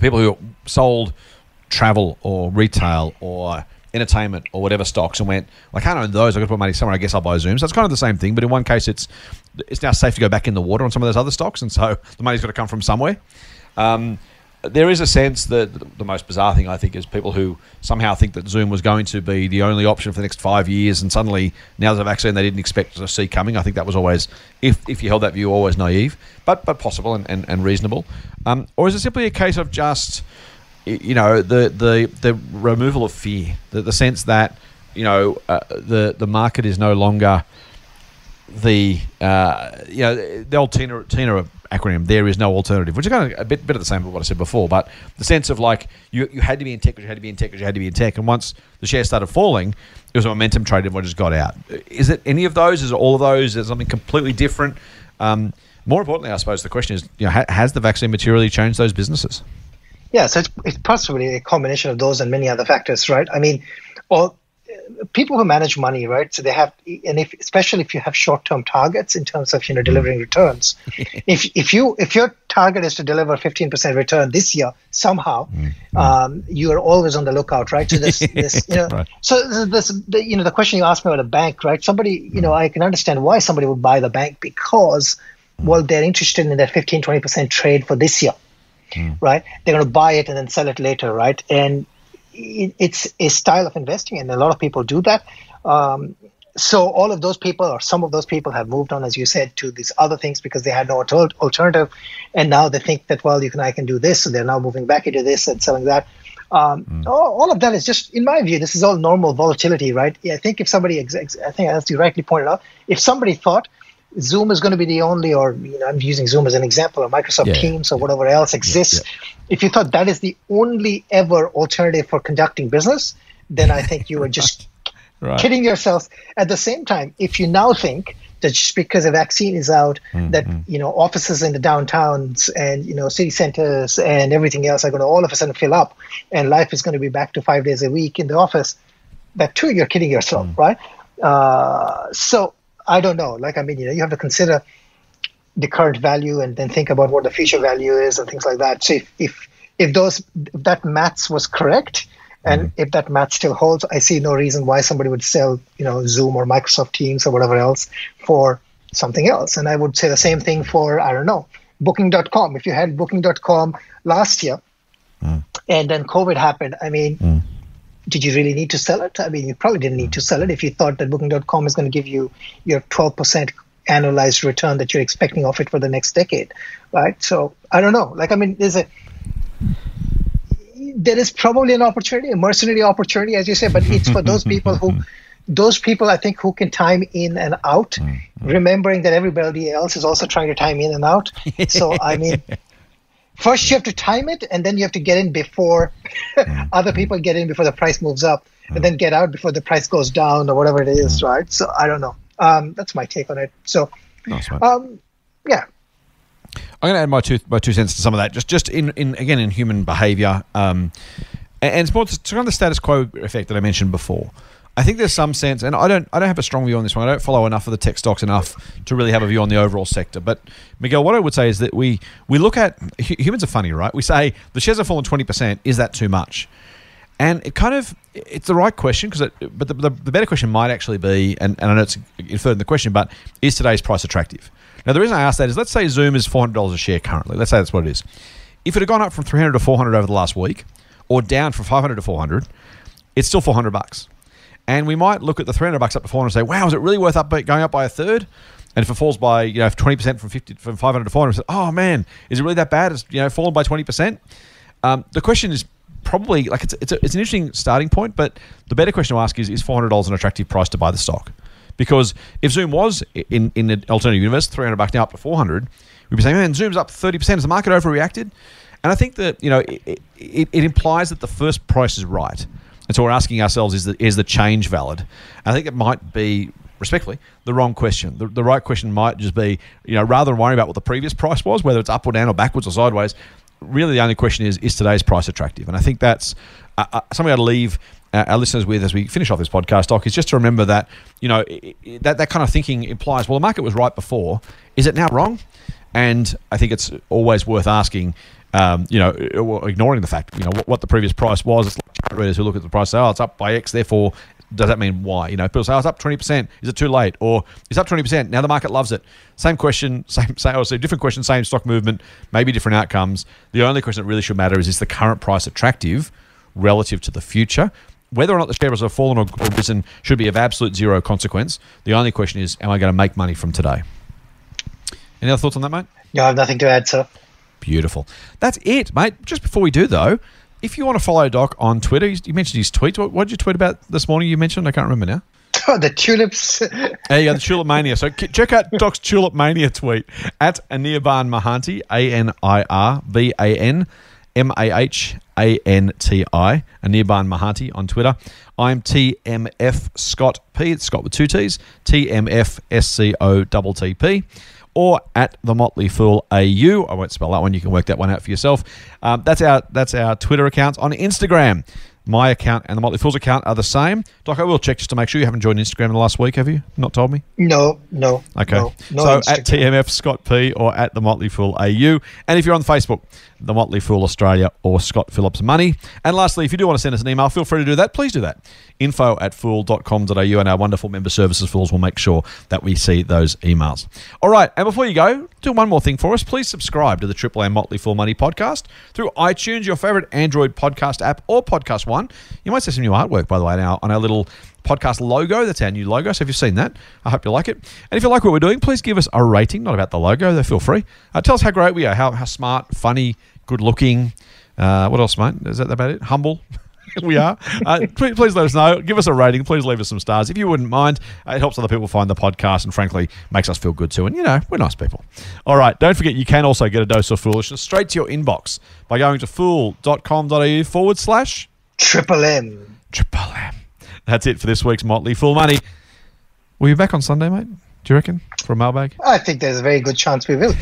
people who sold travel or retail or entertainment or whatever stocks and went, I can't own those. I've got to put money somewhere. I guess I'll buy Zoom. So it's kind of the same thing. But in one case, it's it's now safe to go back in the water on some of those other stocks, and so the money's got to come from somewhere. Um, there is a sense that the most bizarre thing I think is people who somehow think that Zoom was going to be the only option for the next five years, and suddenly now there's a vaccine they didn't expect to see coming. I think that was always, if, if you held that view, always naive, but but possible and, and, and reasonable. Um, or is it simply a case of just, you know, the the, the removal of fear, the, the sense that you know uh, the the market is no longer the uh, you know the old Tina Tina acronym, there is no alternative, which is kind of a bit, bit of the same as what I said before, but the sense of like you, you had to be in tech you had to be in tech you had to be in tech. And once the share started falling, it was a momentum trade, everyone just got out. Is it any of those? Is it all of those? Is it something completely different? Um, more importantly, I suppose the question is, you know, ha- has the vaccine materially changed those businesses? Yeah, so it's, it's possibly a combination of those and many other factors, right? I mean, or people who manage money, right? So they have, and if especially if you have short-term targets in terms of you know delivering returns, if if you if your target is to deliver 15% return this year somehow, mm-hmm. um, you are always on the lookout, right? So this, this you know, right. so this, the, you know, the question you asked me about a bank, right? Somebody, you know, I can understand why somebody would buy the bank because, well, they're interested in that 15, 20% trade for this year. Mm. Right, they're going to buy it and then sell it later, right? And it's a style of investing, and a lot of people do that. Um, so all of those people, or some of those people, have moved on, as you said, to these other things because they had no alternative, and now they think that well, you can I can do this, so they're now moving back into this and selling that. Um, mm. all, all, of that is just, in my view, this is all normal volatility, right? Yeah, I think if somebody, ex- I think as you rightly pointed out, if somebody thought Zoom is going to be the only, or you know, I'm using Zoom as an example, or Microsoft yeah. Teams or whatever else exists. Yeah, yeah. If you thought that is the only ever alternative for conducting business, then I think you are just right. kidding yourself. At the same time, if you now think that just because a vaccine is out, mm-hmm. that you know offices in the downtowns and you know city centers and everything else are going to all of a sudden fill up, and life is going to be back to five days a week in the office, that too you're kidding yourself, mm. right? Uh, so I don't know. Like, I mean, you know, you have to consider the current value and then think about what the future value is and things like that. So if if, if those if that maths was correct, and mm-hmm. if that math still holds, I see no reason why somebody would sell, you know, Zoom or Microsoft Teams or whatever else for something else. And I would say the same thing for I don't know, Booking.com. If you had Booking.com last year, mm. and then COVID happened, I mean. Mm did you really need to sell it? I mean, you probably didn't need to sell it if you thought that Booking.com is going to give you your 12% annualized return that you're expecting of it for the next decade, right? So I don't know. Like, I mean, there's a there is probably an opportunity, a mercenary opportunity, as you say, but it's for those people who, those people I think who can time in and out, mm-hmm. remembering that everybody else is also trying to time in and out. So I mean, first you have to time it and then you have to get in before mm. other people get in before the price moves up and then get out before the price goes down or whatever it is mm. right? So i don't know. Um, that's my take on it. So um, yeah. I'm going to add my two my two cents to some of that just just in, in again in human behavior. Um, and, and it's more to kind of the status quo effect that i mentioned before I think there's some sense, and I don't, I don't have a strong view on this one. I don't follow enough of the tech stocks enough to really have a view on the overall sector. But Miguel, what I would say is that we we look at humans are funny, right? We say the shares have fallen twenty percent. Is that too much? And it kind of it's the right question because, but the, the, the, better question might actually be, and, and I know it's inferred in the question, but is today's price attractive? Now the reason I ask that is let's say Zoom is four hundred dollars a share currently. Let's say that's what it is. If it had gone up from three hundred to four hundred over the last week, or down from five hundred to four hundred, it's still four hundred bucks. And we might look at the 300 bucks up to 400 and say, wow, is it really worth up going up by a third? And if it falls by you know 20% from 50 from 500 to 400, say, oh man, is it really that bad? It's you know fallen by 20%. Um, the question is probably like it's it's, a, it's an interesting starting point, but the better question to ask is is $400 an attractive price to buy the stock? Because if Zoom was in in the alternative universe 300 bucks now up to 400, we'd be saying, man, Zoom's up 30%. Has the market overreacted? And I think that you know it, it, it implies that the first price is right. And so we're asking ourselves: Is the is the change valid? And I think it might be respectfully the wrong question. The, the right question might just be, you know, rather than worrying about what the previous price was, whether it's up or down or backwards or sideways. Really, the only question is: Is today's price attractive? And I think that's uh, uh something I'd leave our listeners with as we finish off this podcast, Doc, is just to remember that you know that that kind of thinking implies well the market was right before. Is it now wrong? And I think it's always worth asking um, you know, ignoring the fact, you know, what, what the previous price was. It's like readers who look at the price, say, oh, it's up by X, therefore, does that mean why? You know, people say, oh, it's up 20%. Is it too late? Or it's up 20%. Now the market loves it. Same question, same, same also different question, same stock movement, maybe different outcomes. The only question that really should matter is, is the current price attractive relative to the future? Whether or not the share have fallen or risen should be of absolute zero consequence. The only question is, am I going to make money from today? Any other thoughts on that, mate? No, I have nothing to add, sir. Beautiful. That's it, mate. Just before we do, though, if you want to follow Doc on Twitter, you mentioned his tweets. What, what did you tweet about this morning? You mentioned I can't remember now. Oh, the tulips. there you go, the tulip mania. So check out Doc's tulip mania tweet at Anirban Mahanti, A N I R B A N M A H A N T I, Anirban Mahanti on Twitter. I'm TMF Scott P. It's Scott with two T's. TMF S C O T T P or at the Motley Fool AU. I won't spell that one. You can work that one out for yourself. Um, that's our that's our Twitter accounts on Instagram. My account and the Motley Fool's account are the same. Doc, I will check just to make sure you haven't joined Instagram in the last week, have you? Not told me? No, no. Okay. No, no so Instagram. at TMF Scott P or at the Motley Fool AU. And if you're on Facebook, the Motley Fool Australia or Scott Phillips Money. And lastly, if you do want to send us an email, feel free to do that. Please do that. Info at fool.com.au and our wonderful member services fools will make sure that we see those emails. All right. And before you go, do one more thing for us. Please subscribe to the Triple M Motley Fool Money podcast through iTunes, your favorite Android podcast app, or Podcast One. You might see some new artwork, by the way, now on our little podcast logo. That's our new logo. So if you've seen that, I hope you like it. And if you like what we're doing, please give us a rating, not about the logo, though feel free. Uh, tell us how great we are, how, how smart, funny, good looking, Uh, what else, mate? Is that about it? Humble. we are. Uh, please, please, let us know. Give us a rating. Please leave us some stars if you wouldn't mind. Uh, it helps other people find the podcast and, frankly, makes us feel good too. And, you know, we're nice people. All right. Don't forget, you can also get a dose of foolishness straight to your inbox by going to fool.com.au forward slash Triple M. Triple M. That's it for this week's Motley Fool Money. Will you be back on Sunday, mate? Do you reckon? For a mailbag? I think there's a very good chance we will.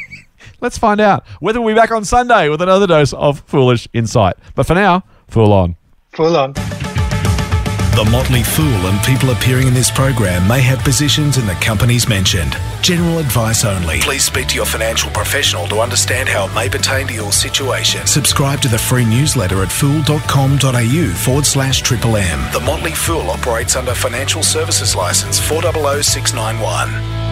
Let's find out whether we'll be back on Sunday with another dose of foolish insight. But for now, fool on. Full on. The Motley Fool and people appearing in this program may have positions in the companies mentioned. General advice only. Please speak to your financial professional to understand how it may pertain to your situation. Subscribe to the free newsletter at fool.com.au forward slash triple M. The Motley Fool operates under Financial Services License 400691.